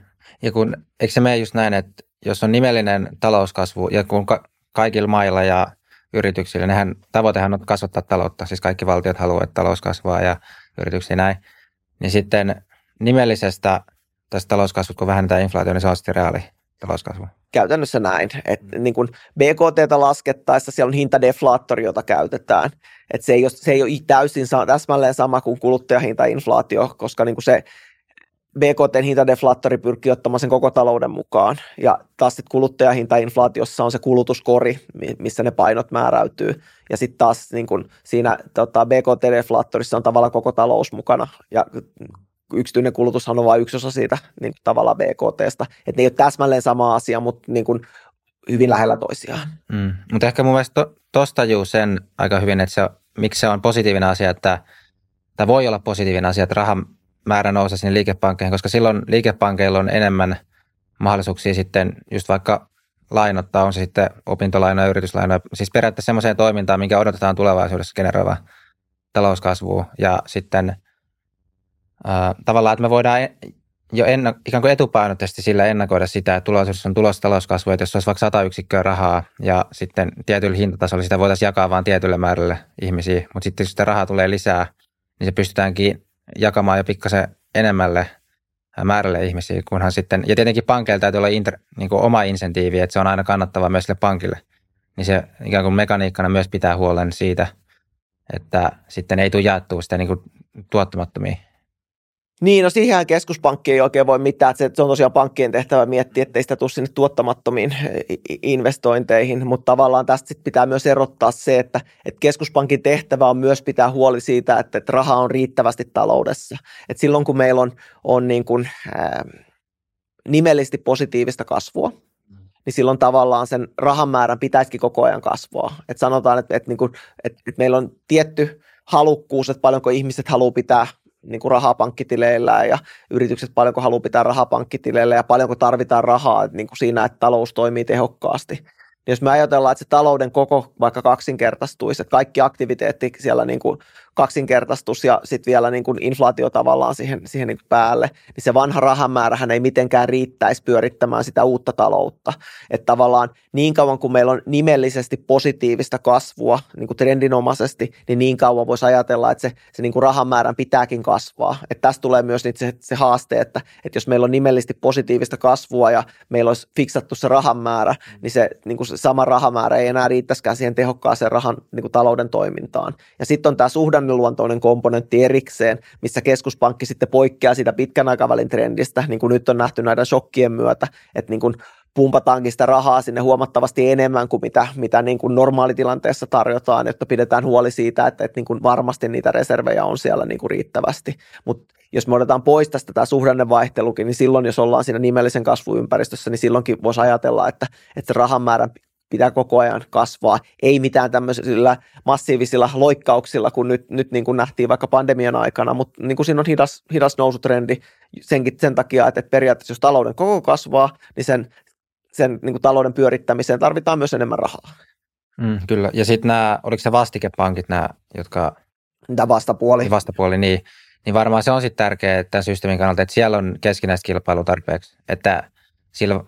Ja kun, eikö se mene just näin, että jos on nimellinen talouskasvu ja kun ka- kaikilla mailla ja yrityksillä, nehän tavoitehan on kasvattaa taloutta, siis kaikki valtiot haluavat, että talous kasvaa ja yrityksiä näin, niin sitten nimellisestä tästä talouskasvusta, kun vähennetään inflaatio, niin se on sitten reaali talouskasvu. Käytännössä näin. että mm. niin kun BKT laskettaessa siellä on hintadeflaattori, jota käytetään. Et se, ei ole, se ei ole täysin täsmälleen sama kuin kuluttajahintainflaatio, koska niin se BKT hintadeflaattori pyrkii ottamaan sen koko talouden mukaan. Ja taas sitten kuluttajahintainflaatiossa on se kulutuskori, missä ne painot määräytyy. Ja sitten taas niin kun siinä tota, BKT-deflaattorissa on tavallaan koko talous mukana. Ja yksityinen kulutushan on vain yksi osa siitä niin tavallaan BKTstä. Että ne ei ole täsmälleen sama asia, mutta niin kuin hyvin lähellä toisiaan. Mm. Mutta ehkä mun mielestä tuosta to, sen aika hyvin, että se, miksi se on positiivinen asia, että tämä voi olla positiivinen asia, että rahan määrä nousee sinne liikepankkeihin, koska silloin liikepankeilla on enemmän mahdollisuuksia sitten just vaikka lainottaa, on se sitten opintolainoja, yrityslainoja, siis periaatteessa semmoiseen toimintaan, minkä odotetaan tulevaisuudessa generoiva talouskasvua ja sitten – tavallaan, että me voidaan jo enna, ikään kuin etupainotteisesti sillä ennakoida sitä, että tulevaisuudessa on tulossa talouskasvu, että jos olisi vaikka 100 yksikköä rahaa ja sitten tietyllä hintatasolla sitä voitaisiin jakaa vain tietylle määrälle ihmisiä, mutta sitten jos sitä rahaa tulee lisää, niin se pystytäänkin jakamaan jo pikkasen enemmälle määrälle ihmisiä, kunhan sitten, ja tietenkin pankeilla täytyy olla inter, niin kuin oma insentiivi, että se on aina kannattava myös sille pankille, niin se ikään kuin mekaniikkana myös pitää huolen siitä, että sitten ei tule jaettua sitä niin kuin tuottamattomia niin, no siihen keskuspankki ei oikein voi mitään, että se on tosiaan pankkien tehtävä miettiä, ettei sitä tule sinne tuottamattomiin investointeihin, mutta tavallaan tästä sit pitää myös erottaa se, että, että keskuspankin tehtävä on myös pitää huoli siitä, että, että raha on riittävästi taloudessa. Et silloin kun meillä on, on niin kuin, ää, nimellisesti positiivista kasvua, niin silloin tavallaan sen rahan määrän pitäisikin koko ajan kasvaa. Et sanotaan, että, että, niin kuin, että, että meillä on tietty halukkuus, että paljonko ihmiset haluaa pitää niin kuin rahaa ja yritykset paljonko haluaa pitää rahaa pankkitileillä ja paljonko tarvitaan rahaa niin kuin siinä, että talous toimii tehokkaasti. Jos me ajatellaan, että se talouden koko vaikka kaksinkertaistuisi, että kaikki aktiviteetti siellä niin kuin kaksinkertaistus ja sitten vielä niin kuin inflaatio tavallaan siihen, siihen niin kuin päälle, niin se vanha rahamäärähän ei mitenkään riittäisi pyörittämään sitä uutta taloutta. Että tavallaan niin kauan kuin meillä on nimellisesti positiivista kasvua niin kuin trendinomaisesti, niin niin kauan voisi ajatella, että se, se niin kuin rahamäärän pitääkin kasvaa. Että tästä tulee myös se, se haaste, että, että jos meillä on nimellisesti positiivista kasvua ja meillä olisi fiksattu se rahamäärä, niin se, niin kuin se sama rahamäärä ei enää riittäisikään siihen tehokkaaseen rahan niin kuin talouden toimintaan. Ja sitten on tämä suhdanne luontoinen komponentti erikseen, missä keskuspankki sitten poikkeaa siitä pitkän aikavälin trendistä, niin kuin nyt on nähty näiden shokkien myötä, että niin kuin pumpataankin sitä rahaa sinne huomattavasti enemmän kuin mitä, mitä niin kuin normaalitilanteessa tarjotaan, jotta pidetään huoli siitä, että, että niin kuin varmasti niitä reservejä on siellä niin kuin riittävästi. Mutta jos me otetaan pois tästä tämä suhdannevaihtelukin, niin silloin jos ollaan siinä nimellisen kasvuympäristössä, niin silloinkin voisi ajatella, että, että se rahan määrän pitää koko ajan kasvaa, ei mitään tämmöisillä massiivisilla loikkauksilla, kun nyt, nyt niin kuin nähtiin vaikka pandemian aikana, mutta niin kuin siinä on hidas, hidas nousutrendi senkin, sen takia, että, että periaatteessa jos talouden koko kasvaa, niin sen, sen niin kuin talouden pyörittämiseen tarvitaan myös enemmän rahaa. Mm, kyllä, ja sitten nämä, oliko se vastikepankit nämä, jotka... Tämä vastapuoli. Niin vastapuoli, niin, niin varmaan se on sitten tärkeää tämän systeemin kannalta, että siellä on keskinäistä kilpailua tarpeeksi, että sillä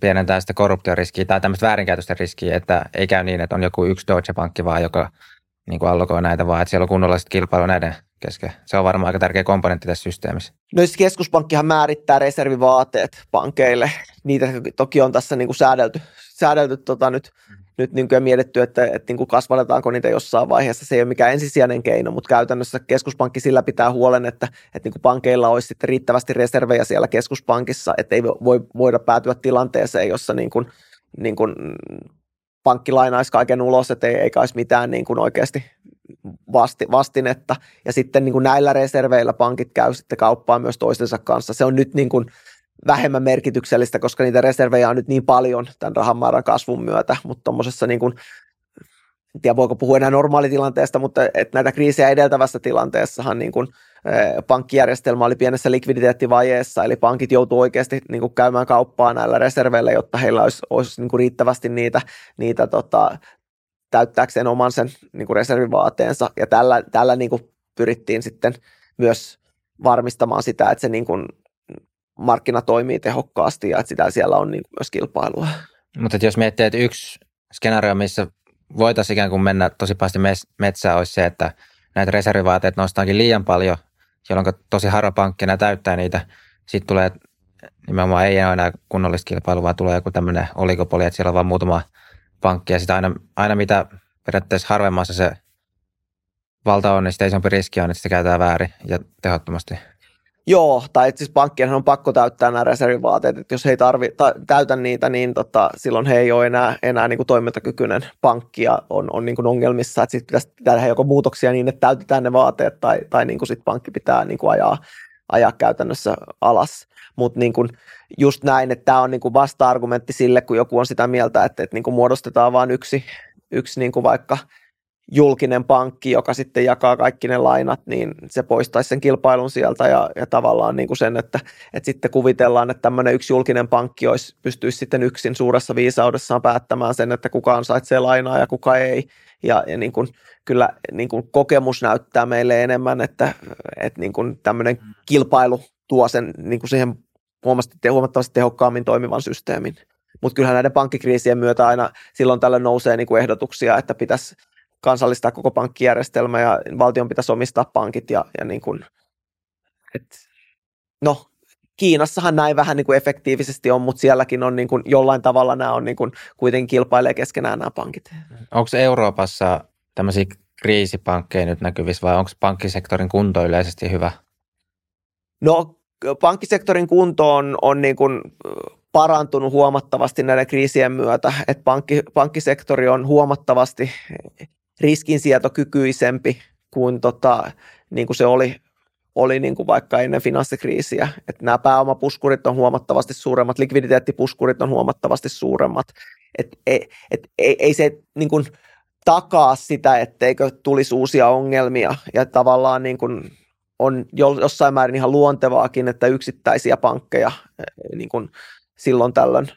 pienentää sitä korruptioriskiä tai tämmöistä väärinkäytösten riskiä, että ei käy niin, että on joku yksi Deutsche Pankki vaan, joka niin kuin allokoi näitä, vaan että siellä on kunnollista kilpailua näiden kesken. Se on varmaan aika tärkeä komponentti tässä systeemissä. No siis keskuspankkihan määrittää reservivaateet pankeille. Niitä toki on tässä niin kuin säädelty, säädelty tota nyt nyt kuin mietitty, että, että niin kuin kasvatetaanko niitä jossain vaiheessa. Se ei ole mikään ensisijainen keino, mutta käytännössä keskuspankki sillä pitää huolen, että, että niin kuin pankeilla olisi sitten riittävästi reservejä siellä keskuspankissa, että ei voi, voida päätyä tilanteeseen, jossa niin kuin, niin kuin pankki lainaisi kaiken ulos, että ei, eikä olisi mitään niin kuin oikeasti vasti, vastinetta. Ja sitten niin kuin näillä reserveillä pankit käy sitten kauppaan myös toistensa kanssa. Se on nyt niin kuin vähemmän merkityksellistä, koska niitä reservejä on nyt niin paljon tämän rahamäärän kasvun myötä, mutta tuommoisessa niin kuin, en tiedä voiko puhua enää normaalitilanteesta, mutta että näitä kriisejä edeltävässä tilanteessahan niin kuin, pankkijärjestelmä oli pienessä likviditeettivajeessa, eli pankit joutuu oikeasti niin kuin käymään kauppaa näillä reserveillä, jotta heillä olisi, olisi niin kuin riittävästi niitä, niitä tota, täyttääkseen oman sen niin kuin reservivaateensa, ja tällä, tällä niin kuin pyrittiin sitten myös varmistamaan sitä, että se niin kuin markkina toimii tehokkaasti ja että sitä siellä on niin myös kilpailua. Mutta jos miettii, että yksi skenaario, missä voitaisiin ikään kuin mennä tosi pahasti metsään, olisi se, että näitä reservivaateet nostaankin liian paljon, jolloin tosi harva pankki täyttää niitä, sitten tulee nimenomaan ei ole enää kunnollista kilpailua, vaan tulee joku tämmöinen oligopoli, että siellä on vain muutama pankki ja sitten aina, aina mitä periaatteessa harvemmassa se valta on, niin sitä isompi riski on, että sitä käytetään väärin ja tehottomasti. Joo, tai siis pankkien on pakko täyttää nämä reservivaateet, että jos he ei tarvi, ta, täytä niitä, niin tota, silloin he ei ole enää, enää niin kuin toimintakykyinen pankki ja on, on niin kuin ongelmissa, että sitten pitäisi tehdä joko muutoksia niin, että täytetään ne vaateet tai, tai niin kuin sit pankki pitää niin kuin ajaa, ajaa käytännössä alas. Mutta niin just näin, että tämä on niin kuin vasta-argumentti sille, kun joku on sitä mieltä, että, että niin kuin muodostetaan vain yksi, yksi niin kuin vaikka – julkinen pankki, joka sitten jakaa kaikki ne lainat, niin se poistaisi sen kilpailun sieltä ja, ja tavallaan niin kuin sen, että, että sitten kuvitellaan, että tämmöinen yksi julkinen pankki olisi, pystyisi sitten yksin suuressa viisaudessaan päättämään sen, että kuka ansaitsee lainaa ja kuka ei. Ja, ja niin kuin, kyllä niin kuin kokemus näyttää meille enemmän, että, että niin kuin tämmöinen kilpailu tuo sen niin kuin siihen huomattavasti, huomattavasti tehokkaammin toimivan systeemin. Mutta kyllähän näiden pankkikriisien myötä aina silloin tällöin nousee niin kuin ehdotuksia, että pitäisi kansallistaa koko pankkijärjestelmä ja valtion pitäisi omistaa pankit ja, ja niin kuin, et, no Kiinassahan näin vähän niin kuin efektiivisesti on, mutta sielläkin on niin kuin, jollain tavalla nämä on niin kuin, kuitenkin kilpailee keskenään nämä pankit. Onko Euroopassa tämmöisiä kriisipankkeja nyt näkyvissä vai onko pankkisektorin kunto yleisesti hyvä? No pankkisektorin kunto on, on niin kuin parantunut huomattavasti näiden kriisien myötä, että pankki, pankkisektori on huomattavasti riskinsietokykyisempi kuin, tota, niin kuin se oli, oli niin kuin vaikka ennen finanssikriisiä. Että nämä pääomapuskurit on huomattavasti suuremmat, likviditeettipuskurit on huomattavasti suuremmat. Et, et, et, ei, ei se niin kuin, takaa sitä, etteikö tulisi uusia ongelmia ja tavallaan niin kuin, on jossain määrin ihan luontevaakin, että yksittäisiä pankkeja niin kuin, silloin tällöin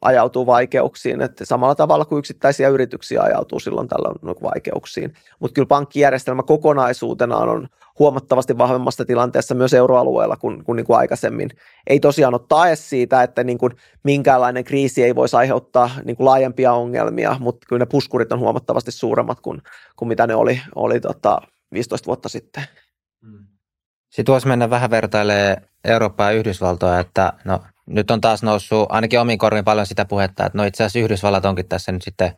ajautuu vaikeuksiin, että samalla tavalla kuin yksittäisiä yrityksiä ajautuu silloin tällöin vaikeuksiin. Mutta kyllä pankkijärjestelmä kokonaisuutena on huomattavasti vahvemmasta tilanteessa myös euroalueella kuin, kuin, niin kuin aikaisemmin. Ei tosiaan ole tae siitä, että niin kuin minkäänlainen kriisi ei voisi aiheuttaa niin kuin laajempia ongelmia, mutta kyllä ne puskurit on huomattavasti suuremmat kuin, kuin mitä ne oli, oli tota 15 vuotta sitten. Mm. Sitten voisi mennä vähän vertailemaan Eurooppaa ja Yhdysvaltoja, että no nyt on taas noussut ainakin omiin korviin paljon sitä puhetta, että no itse asiassa Yhdysvallat onkin tässä nyt sitten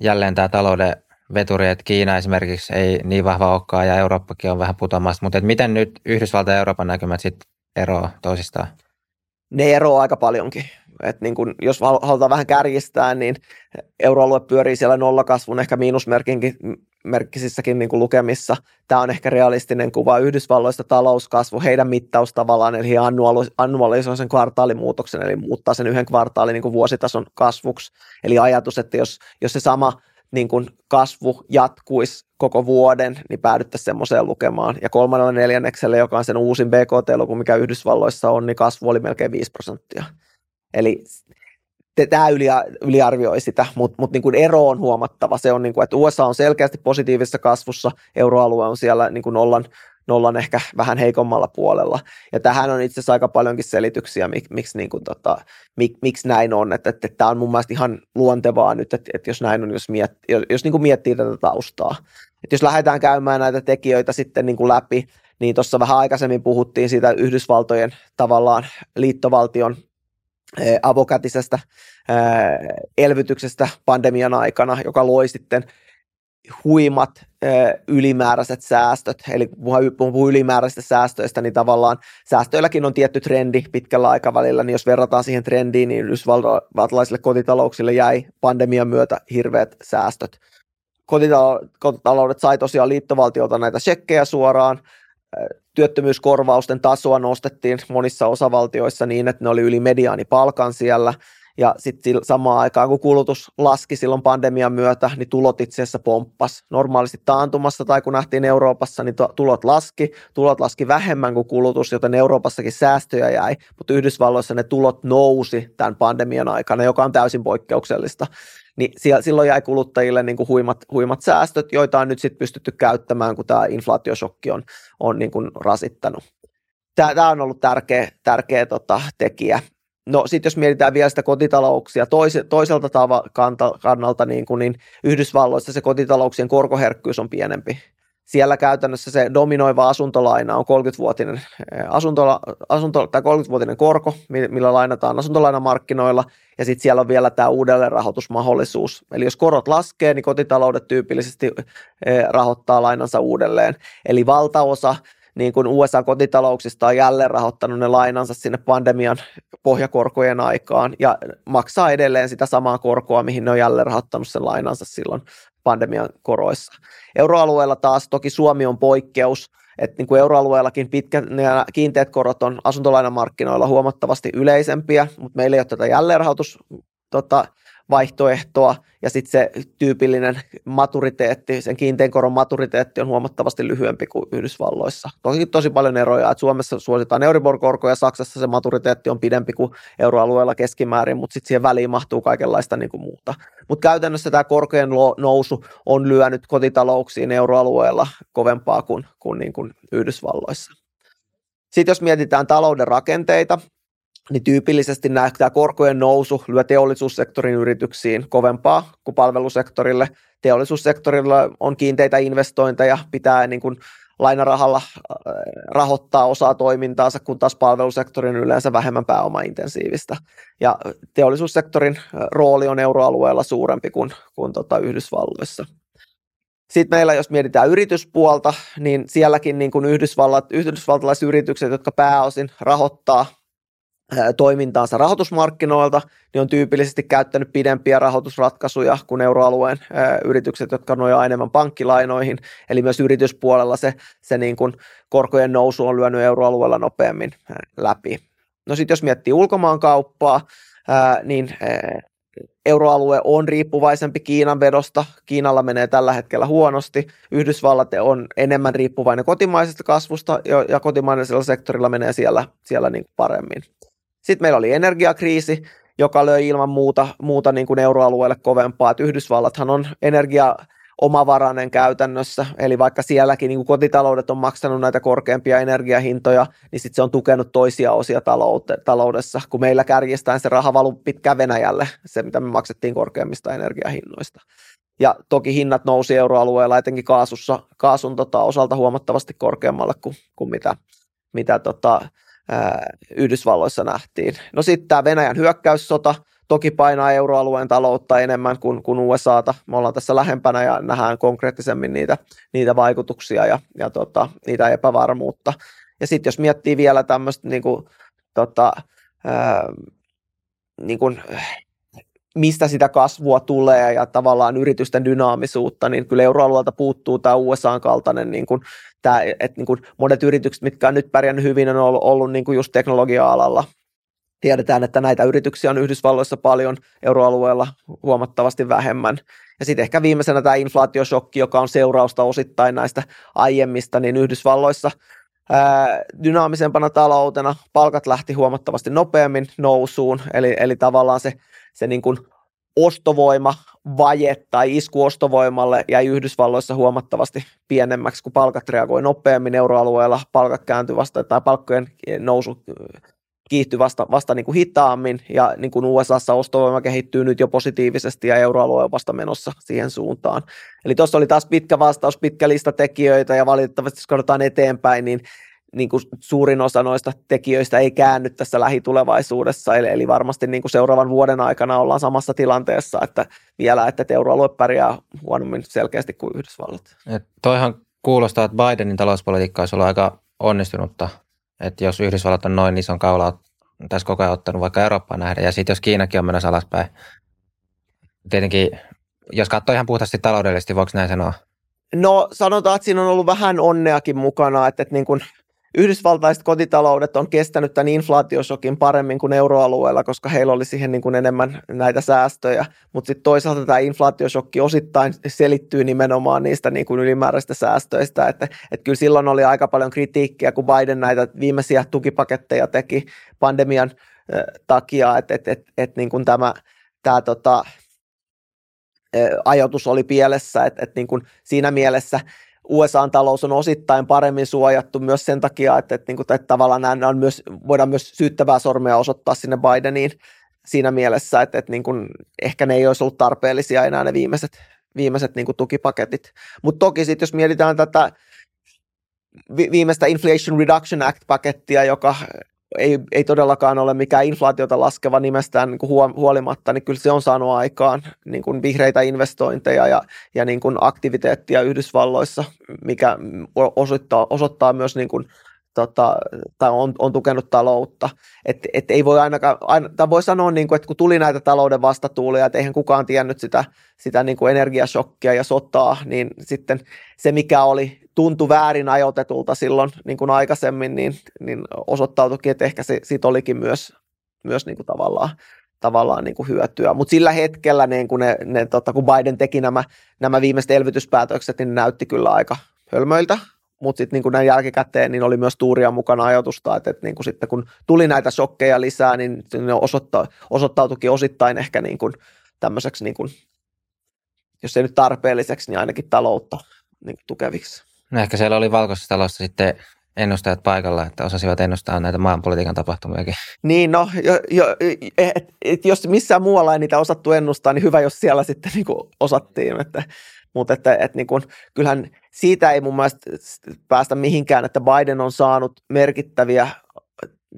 jälleen tämä talouden veturi, että Kiina esimerkiksi ei niin vahva olekaan ja Eurooppakin on vähän putoamassa, mutta miten nyt Yhdysvalta ja Euroopan näkymät sitten eroaa toisistaan? Ne eroaa aika paljonkin. Et niin kun, jos halutaan vähän kärjistää, niin euroalue pyörii siellä nollakasvun, ehkä miinusmerkinkin merkkisissäkin niin kuin lukemissa. Tämä on ehkä realistinen kuva Yhdysvalloista talouskasvu, heidän mittaus tavallaan, eli he annualisoi sen kvartaalimuutoksen, eli muuttaa sen yhden kvartaalin niin kuin vuositason kasvuksi. Eli ajatus, että jos, jos se sama niin kuin kasvu jatkuisi koko vuoden, niin päädyttäisiin semmoiseen lukemaan. Ja kolmannella neljänneksellä, joka on sen uusin BKT-luku, mikä Yhdysvalloissa on, niin kasvu oli melkein 5 prosenttia. Eli tämä yli, yliarvioi sitä, mutta mut niin ero on huomattava. Se on, niin kuin, että USA on selkeästi positiivisessa kasvussa, euroalue on siellä niin kuin nollan, nollan ehkä vähän heikommalla puolella. Ja tähän on itse asiassa aika paljonkin selityksiä, mik, miksi, niin kuin, tota, mik, miksi näin on. Että, että, että tämä on mun mielestä ihan luontevaa nyt, että, että jos näin on, jos, miet, jos, jos niin kuin miettii tätä taustaa. Että jos lähdetään käymään näitä tekijöitä sitten niin kuin läpi, niin tuossa vähän aikaisemmin puhuttiin siitä Yhdysvaltojen tavallaan liittovaltion avokätisestä elvytyksestä pandemian aikana, joka loi sitten huimat ylimääräiset säästöt, eli kun puhuu ylimääräisistä säästöistä, niin tavallaan säästöilläkin on tietty trendi pitkällä aikavälillä, niin jos verrataan siihen trendiin, niin yhdysvaltalaisille kotitalouksille jäi pandemian myötä hirveät säästöt. Kotitaloudet sai tosiaan liittovaltiolta näitä shekkejä suoraan, työttömyyskorvausten tasoa nostettiin monissa osavaltioissa niin, että ne oli yli mediaanipalkan siellä, ja sitten samaan aikaan, kun kulutus laski silloin pandemian myötä, niin tulot itse asiassa pomppas. Normaalisti taantumassa tai kun nähtiin Euroopassa, niin tulot laski. Tulot laski vähemmän kuin kulutus, joten Euroopassakin säästöjä jäi, mutta Yhdysvalloissa ne tulot nousi tämän pandemian aikana, joka on täysin poikkeuksellista niin silloin jäi kuluttajille niin kuin huimat, huimat säästöt, joita on nyt sitten pystytty käyttämään, kun tämä inflaatiosokki on, on niin kuin rasittanut. Tämä, on ollut tärkeä, tärkeä tota, tekijä. No sitten jos mietitään vielä sitä kotitalouksia tois, toiselta tava, kannalta, niin, kuin, niin Yhdysvalloissa se kotitalouksien korkoherkkyys on pienempi. Siellä käytännössä se dominoiva asuntolaina on 30-vuotinen, asuntola, asunto, tai 30-vuotinen korko, millä lainataan asuntolainamarkkinoilla, ja sitten siellä on vielä tämä uudelleenrahoitusmahdollisuus. Eli jos korot laskee, niin kotitaloudet tyypillisesti rahoittaa lainansa uudelleen. Eli valtaosa niin kuin USA-kotitalouksista on jälleen rahoittanut ne lainansa sinne pandemian pohjakorkojen aikaan ja maksaa edelleen sitä samaa korkoa, mihin ne on jälleen rahoittanut sen lainansa silloin pandemian koroissa. Euroalueella taas toki Suomi on poikkeus, että niin kuin euroalueellakin pitkät kiinteät korot on asuntolainamarkkinoilla huomattavasti yleisempiä, mutta meillä ei ole tätä jälleenrahoitus tota, vaihtoehtoa ja sitten se tyypillinen maturiteetti, sen kiinteän koron maturiteetti on huomattavasti lyhyempi kuin Yhdysvalloissa. Toki tosi paljon eroja, että Suomessa suositaan Euribor-korkoja, Saksassa se maturiteetti on pidempi kuin euroalueella keskimäärin, mutta sitten siihen väliin mahtuu kaikenlaista niin kuin muuta. Mutta käytännössä tämä korkojen nousu on lyönyt kotitalouksiin euroalueella kovempaa kuin, kuin, niin kuin Yhdysvalloissa. Sitten jos mietitään talouden rakenteita, niin tyypillisesti nämä, tämä korkojen nousu lyö teollisuussektorin yrityksiin kovempaa kuin palvelusektorille. Teollisuussektorilla on kiinteitä investointeja, pitää niin kuin lainarahalla äh, rahoittaa osaa toimintaansa, kun taas palvelusektorin yleensä vähemmän pääomaintensiivistä. Ja teollisuussektorin äh, rooli on euroalueella suurempi kuin, kuin tota Yhdysvalloissa. Sitten meillä, jos mietitään yrityspuolta, niin sielläkin niin kuin Yhdysvallat, yhdysvaltalaiset yritykset, jotka pääosin rahoittaa toimintaansa rahoitusmarkkinoilta, niin on tyypillisesti käyttänyt pidempiä rahoitusratkaisuja kuin euroalueen yritykset, jotka nojaa enemmän pankkilainoihin. Eli myös yrityspuolella se, se niin kuin korkojen nousu on lyönyt euroalueella nopeammin läpi. No sitten jos miettii ulkomaankauppaa, niin euroalue on riippuvaisempi Kiinan vedosta. Kiinalla menee tällä hetkellä huonosti. Yhdysvallat on enemmän riippuvainen kotimaisesta kasvusta ja kotimaisella sektorilla menee siellä, siellä niin paremmin. Sitten meillä oli energiakriisi, joka löi ilman muuta, muuta niin kuin euroalueelle kovempaa. Että Yhdysvallathan on energia omavarainen käytännössä, eli vaikka sielläkin niin kuin kotitaloudet on maksanut näitä korkeampia energiahintoja, niin sitten se on tukenut toisia osia taloudessa, kun meillä kärjestään se raha valuu pitkään Venäjälle, se mitä me maksettiin korkeammista energiahinnoista. Ja toki hinnat nousi euroalueella, etenkin kaasussa, kaasun tota, osalta huomattavasti korkeammalle kuin, kuin mitä, mitä tota, Yhdysvalloissa nähtiin. No sitten tämä Venäjän hyökkäyssota toki painaa euroalueen taloutta enemmän kuin, kuin USAta. Me ollaan tässä lähempänä ja nähdään konkreettisemmin niitä, niitä vaikutuksia ja, ja tota, niitä epävarmuutta. Ja sitten jos miettii vielä tämmöistä niin kuin, tota, ää, niin kuin, mistä sitä kasvua tulee ja tavallaan yritysten dynaamisuutta, niin kyllä euroalueelta puuttuu tämä USAn kaltainen, niin kuin, tämä, että niin kuin monet yritykset, mitkä on nyt pärjännyt hyvin, on ollut, ollut niin kuin just teknologia-alalla. Tiedetään, että näitä yrityksiä on Yhdysvalloissa paljon, euroalueella huomattavasti vähemmän. Ja sitten ehkä viimeisenä tämä inflaatiosokki, joka on seurausta osittain näistä aiemmista, niin Yhdysvalloissa dynaamisempana taloutena palkat lähti huomattavasti nopeammin nousuun, eli, eli tavallaan se se niin kuin ostovoima vaje tai isku ostovoimalle jäi Yhdysvalloissa huomattavasti pienemmäksi, kun palkat reagoi nopeammin euroalueella, palkat kääntyi vasta tai palkkojen nousu kiihtyi vasta, vasta niin kuin hitaammin ja niin kuin USAssa ostovoima kehittyy nyt jo positiivisesti ja euroalue on vasta menossa siihen suuntaan. Eli tuossa oli taas pitkä vastaus, pitkä lista tekijöitä ja valitettavasti jos katsotaan eteenpäin, niin niin kuin suurin osa noista tekijöistä ei käänny tässä lähitulevaisuudessa, eli, eli varmasti niin kuin seuraavan vuoden aikana ollaan samassa tilanteessa, että vielä, että euroalue pärjää huonommin selkeästi kuin Yhdysvallat. Et toihan kuulostaa, että Bidenin talouspolitiikka olisi ollut aika onnistunutta, että jos Yhdysvallat on noin ison kaula tässä koko ajan ottanut vaikka Eurooppaan nähdä, ja sitten jos Kiinakin on menossa alaspäin, tietenkin, jos katsoo ihan puhtaasti taloudellisesti, voiko näin sanoa? No sanotaan, että siinä on ollut vähän onneakin mukana, että, että niin kuin Yhdysvaltaiset kotitaloudet on kestänyt tämän inflaatiosokin paremmin kuin euroalueella, koska heillä oli siihen niin kuin enemmän näitä säästöjä, mutta sitten toisaalta tämä inflaatiosokki osittain selittyy nimenomaan niistä niin kuin ylimääräistä säästöistä, että, että kyllä silloin oli aika paljon kritiikkiä, kun Biden näitä viimeisiä tukipaketteja teki pandemian takia, että, että, että, että niin kuin tämä, tämä tota, ajoitus oli pielessä, että, että niin kuin siinä mielessä – USA-talous on osittain paremmin suojattu myös sen takia, että, että, että, että tavallaan nämä on myös, voidaan myös syyttävää sormea osoittaa sinne Bideniin siinä mielessä, että, että niin kuin, ehkä ne ei olisi ollut tarpeellisia enää ne viimeiset, viimeiset niin kuin tukipaketit. Mutta toki sitten jos mietitään tätä viimeistä Inflation Reduction Act-pakettia, joka ei, ei todellakaan ole mikään inflaatiota laskeva nimestään niin kuin huolimatta, niin kyllä se on saanut aikaan niin kuin vihreitä investointeja ja, ja niin kuin aktiviteettia Yhdysvalloissa, mikä osoittaa, osoittaa myös niin kuin tota, tai on, on tukenut taloutta. Et, et ei voi ainakaan, aina, tai voi sanoa, niin kuin, että kun tuli näitä talouden vastatuulia, että eihän kukaan tiennyt sitä, sitä niin kuin energiashokkia ja sotaa, niin sitten se, mikä oli tuntu väärin ajoitetulta silloin niin kuin aikaisemmin, niin, niin osoittautuikin, että ehkä se, siitä olikin myös, myös niin kuin tavallaan, tavallaan niin kuin hyötyä. Mutta sillä hetkellä, niin kun, ne, ne, tota, kun Biden teki nämä, nämä viimeiset elvytyspäätökset, niin ne näytti kyllä aika hölmöiltä, mutta sitten niin näin jälkikäteen niin oli myös tuuria mukana ajatusta, että, että niin kuin sitten kun tuli näitä shokkeja lisää, niin ne osoittaa, osoittautuikin osittain ehkä niin kuin tämmöiseksi, niin kuin, jos ei nyt tarpeelliseksi, niin ainakin taloutta niin kuin tukeviksi. No ehkä siellä oli valkoisessa talossa sitten ennustajat paikalla, että osasivat ennustaa näitä maanpolitiikan tapahtumiakin. Niin, no, jo, jo, et, et, jos missään muualla ei niitä osattu ennustaa, niin hyvä, jos siellä sitten niin osattiin. Että, mutta että, että niin kuin, kyllähän siitä ei mun mielestä päästä mihinkään, että Biden on saanut merkittäviä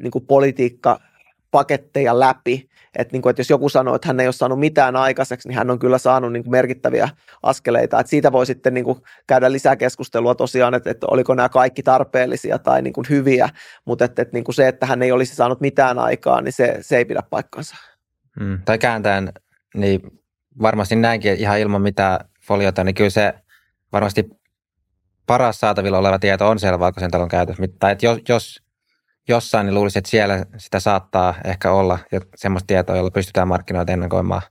niin politiikkapaketteja läpi. Että, niin kuin, että jos joku sanoo, että hän ei ole saanut mitään aikaiseksi, niin hän on kyllä saanut niin kuin merkittäviä askeleita. Että siitä voi sitten niin kuin käydä lisää keskustelua tosiaan, että, että oliko nämä kaikki tarpeellisia tai niin kuin hyviä, mutta että, että niin kuin se, että hän ei olisi saanut mitään aikaa, niin se, se ei pidä paikkansa. Hmm. Tai kääntäen, niin varmasti näinkin ihan ilman mitään foliota, niin kyllä se varmasti paras saatavilla oleva tieto on siellä valkoisen talon käytössä. Tai että jos, jos jossain, niin luulisin, että siellä sitä saattaa ehkä olla ja semmoista tietoa, jolla pystytään markkinoita ennakoimaan.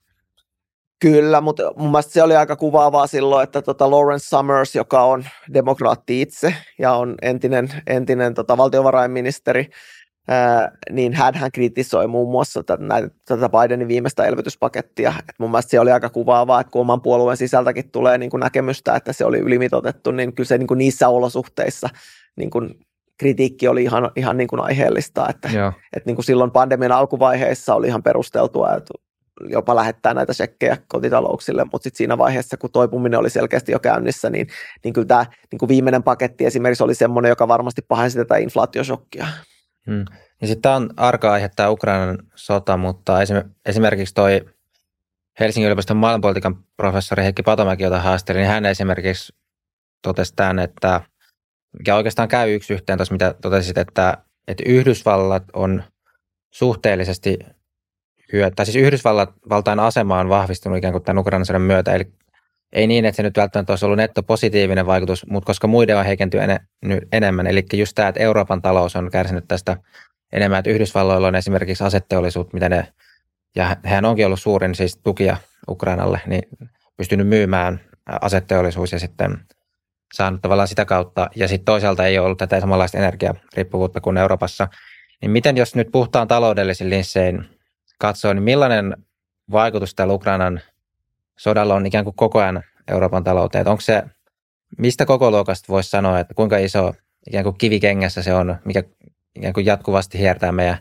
Kyllä, mutta mun mielestä se oli aika kuvaavaa silloin, että tota Lawrence Summers, joka on demokraatti itse ja on entinen, entinen tota valtiovarainministeri, ää, niin hän, hän kritisoi muun muassa tätä, näitä, tätä Bidenin viimeistä elvytyspakettia. Et mun mielestä se oli aika kuvaavaa, että kun oman puolueen sisältäkin tulee niin kuin näkemystä, että se oli ylimitotettu, niin kyllä se niin kuin niissä olosuhteissa niin kuin kritiikki oli ihan, ihan niin kuin aiheellista, että, että niin kuin silloin pandemian alkuvaiheessa oli ihan perusteltua, että jopa lähettää näitä sekkejä kotitalouksille, mutta sitten siinä vaiheessa, kun toipuminen oli selkeästi jo käynnissä, niin, niin kyllä tämä niin kuin viimeinen paketti esimerkiksi oli semmoinen, joka varmasti pahensi tätä inflaatioshokkia. Hmm. Ja sitten tämä on arka aihe, tämä Ukrainan sota, mutta esimerkiksi toi Helsingin yliopiston maailmanpolitiikan professori Heikki Patomäki, jota haastelin, niin hän esimerkiksi totesi tämän, että mikä oikeastaan käy yksi yhteen tuossa, mitä totesit, että, että Yhdysvallat on suhteellisesti hyö, tai siis Yhdysvaltain asema on vahvistunut ikään kuin tämän Ukrainan sodan myötä, eli ei niin, että se nyt välttämättä olisi ollut nettopositiivinen vaikutus, mutta koska muiden on heikentynyt enemmän, eli just tämä, että Euroopan talous on kärsinyt tästä enemmän, että Yhdysvalloilla on esimerkiksi asetteollisuut, mitä ne, ja hän onkin ollut suurin siis tukija Ukrainalle, niin pystynyt myymään asetteollisuus ja sitten saanut tavallaan sitä kautta, ja sitten toisaalta ei ole ollut tätä samanlaista energiariippuvuutta kuin Euroopassa. Niin miten jos nyt puhtaan taloudellisin linssein katsoo, niin millainen vaikutus tällä Ukrainan sodalla on ikään kuin koko ajan Euroopan talouteen? Onko se, mistä koko luokasta voisi sanoa, että kuinka iso ikään kuin kivikengässä se on, mikä ikään kuin jatkuvasti hiertää meidän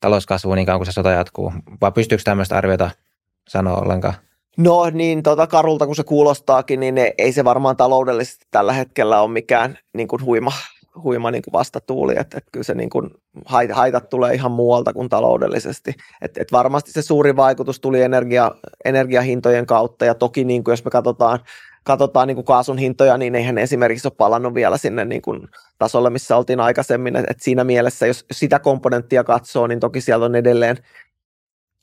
talouskasvua niin kauan kuin se sota jatkuu? Vai pystyykö tämmöistä arviota sanoa ollenkaan? No niin, tota karulta kun se kuulostaakin, niin ei se varmaan taloudellisesti tällä hetkellä ole mikään niin kuin huima, huima niin kuin vastatuuli, että, että kyllä se niin kuin haitat tulee ihan muualta kuin taloudellisesti. Et, et varmasti se suuri vaikutus tuli energia, energiahintojen kautta ja toki niin kuin jos me katsotaan, katsotaan niin kuin kaasun hintoja, niin eihän esimerkiksi ole palannut vielä sinne niin kuin tasolle, missä oltiin aikaisemmin. Et, et siinä mielessä, jos sitä komponenttia katsoo, niin toki siellä on edelleen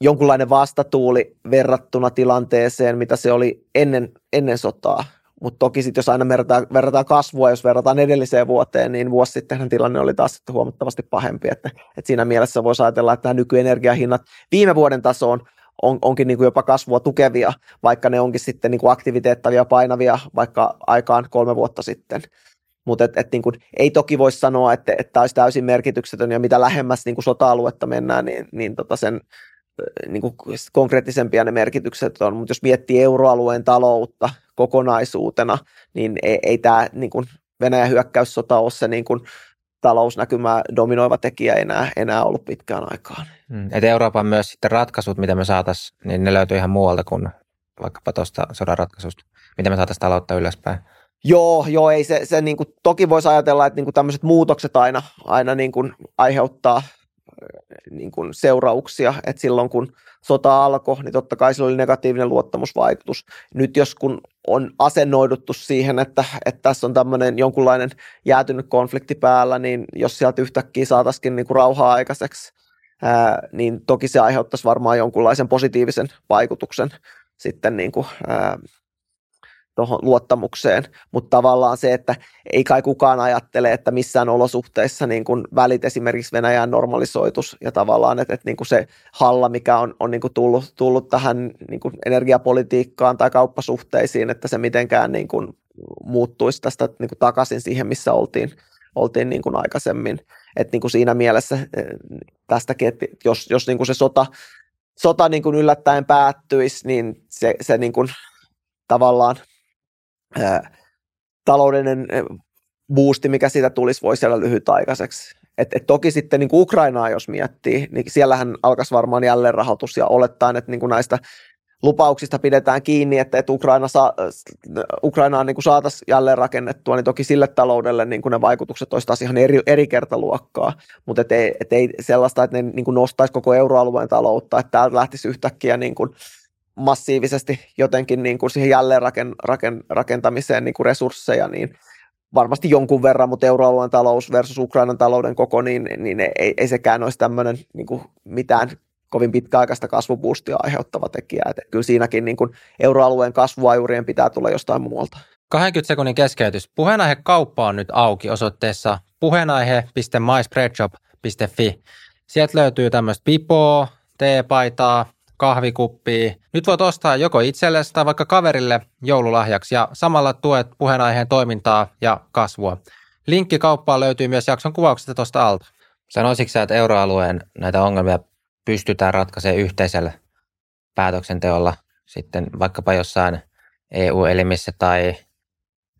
jonkunlainen vastatuuli verrattuna tilanteeseen, mitä se oli ennen, ennen sotaa. Mutta toki sitten jos aina verrataan, verrataan kasvua, jos verrataan edelliseen vuoteen, niin vuosi sitten tilanne oli taas sitten huomattavasti pahempi. Että, että siinä mielessä voisi ajatella, että nämä nykyenergiahinnat viime vuoden tasoon on, onkin niin kuin jopa kasvua tukevia, vaikka ne onkin sitten niin kuin aktiviteettavia painavia vaikka aikaan kolme vuotta sitten. Mutta et, et niin kuin, ei toki voi sanoa, että, että olisi täysin merkityksetön ja mitä lähemmäs niin kuin sota-aluetta mennään, niin, niin tota sen, niin kuin konkreettisempia ne merkitykset on, mutta jos miettii euroalueen taloutta kokonaisuutena, niin ei, ei tämä niin kuin Venäjän hyökkäyssota ole se niin kuin talousnäkymää dominoiva tekijä enää, enää ollut pitkään aikaan. Mm. Et Euroopan myös sitten ratkaisut, mitä me saataisiin, niin ne löytyy ihan muualta kuin vaikkapa tuosta sodan ratkaisusta? Miten me saataisiin taloutta ylöspäin? Joo, joo, ei se, se niin kuin, toki voisi ajatella, että niin kuin tämmöiset muutokset aina, aina niin kuin aiheuttaa niin kuin seurauksia, että silloin kun sota alkoi, niin totta kai sillä oli negatiivinen luottamusvaikutus. Nyt jos kun on asennoiduttu siihen, että, että tässä on tämmöinen jonkunlainen jäätynyt konflikti päällä, niin jos sieltä yhtäkkiä saataisiin niin kuin rauhaa aikaiseksi, ää, niin toki se aiheuttaisi varmaan jonkunlaisen positiivisen vaikutuksen sitten niin kuin, ää, tuohon luottamukseen, mutta tavallaan se, että ei kai kukaan ajattele, että missään olosuhteissa niin kuin välit esimerkiksi Venäjän normalisoitus ja tavallaan, että, että niin kuin se halla, mikä on, on niin kuin tullut, tullut tähän niin kuin energiapolitiikkaan tai kauppasuhteisiin, että se mitenkään niin kuin muuttuisi tästä niin kuin takaisin siihen, missä oltiin, oltiin niin kuin aikaisemmin. että niin kuin siinä mielessä eh, tästäkin, että jos, jos niin kuin se sota, sota niin kuin yllättäen päättyisi, niin se, se niin kuin tavallaan taloudellinen boosti, mikä siitä tulisi, voisi olla lyhytaikaiseksi. Et, et toki sitten niin kuin Ukrainaa, jos miettii, niin siellähän alkaisi varmaan jälleen rahoitus ja olettaen, että niin kuin näistä lupauksista pidetään kiinni, että, että Ukraina saa, Ukrainaan niin saataisiin jälleen rakennettua, niin toki sille taloudelle niin kuin ne vaikutukset olisivat ihan eri, eri kertaluokkaa, mutta ei, ei sellaista, että ne niin kuin nostaisi koko euroalueen taloutta, että täältä lähtisi yhtäkkiä niin kuin massiivisesti jotenkin niin kuin siihen jälleen raken, raken, rakentamiseen niin kuin resursseja, niin varmasti jonkun verran, mutta euroalueen talous versus Ukrainan talouden koko, niin, niin ei, ei sekään olisi tämmöinen niin kuin mitään kovin pitkäaikaista kasvupuustia aiheuttava tekijä. Että kyllä siinäkin niin kuin euroalueen kasvuajurien pitää tulla jostain muualta. 20 sekunnin keskeytys. Puheenaihe kauppa on nyt auki osoitteessa puheenaihe.myspreadshop.fi. Sieltä löytyy tämmöistä pipoa, teepaitaa, kahvikuppia. Nyt voit ostaa joko itsellesi tai vaikka kaverille joululahjaksi ja samalla tuet puheenaiheen toimintaa ja kasvua. Linkki kauppaan löytyy myös jakson kuvauksesta tuosta alta. Sanoisitko että euroalueen näitä ongelmia pystytään ratkaisemaan yhteisellä päätöksenteolla sitten vaikkapa jossain EU-elimissä tai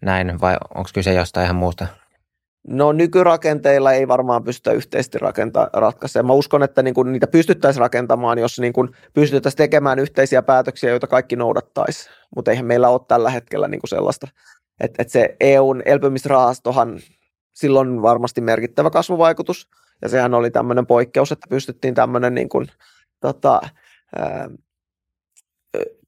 näin, vai onko kyse jostain ihan muusta? No nykyrakenteilla ei varmaan pystytä yhteisesti ratkaisemaan. Mä uskon, että niin kun niitä pystyttäisiin rakentamaan, jos niin kun pystyttäisiin tekemään yhteisiä päätöksiä, joita kaikki noudattaisi. Mutta eihän meillä ole tällä hetkellä niin sellaista. Että et se EUn elpymisrahastohan, silloin varmasti merkittävä kasvuvaikutus. Ja sehän oli tämmöinen poikkeus, että pystyttiin tämmöinen niin kun, tota,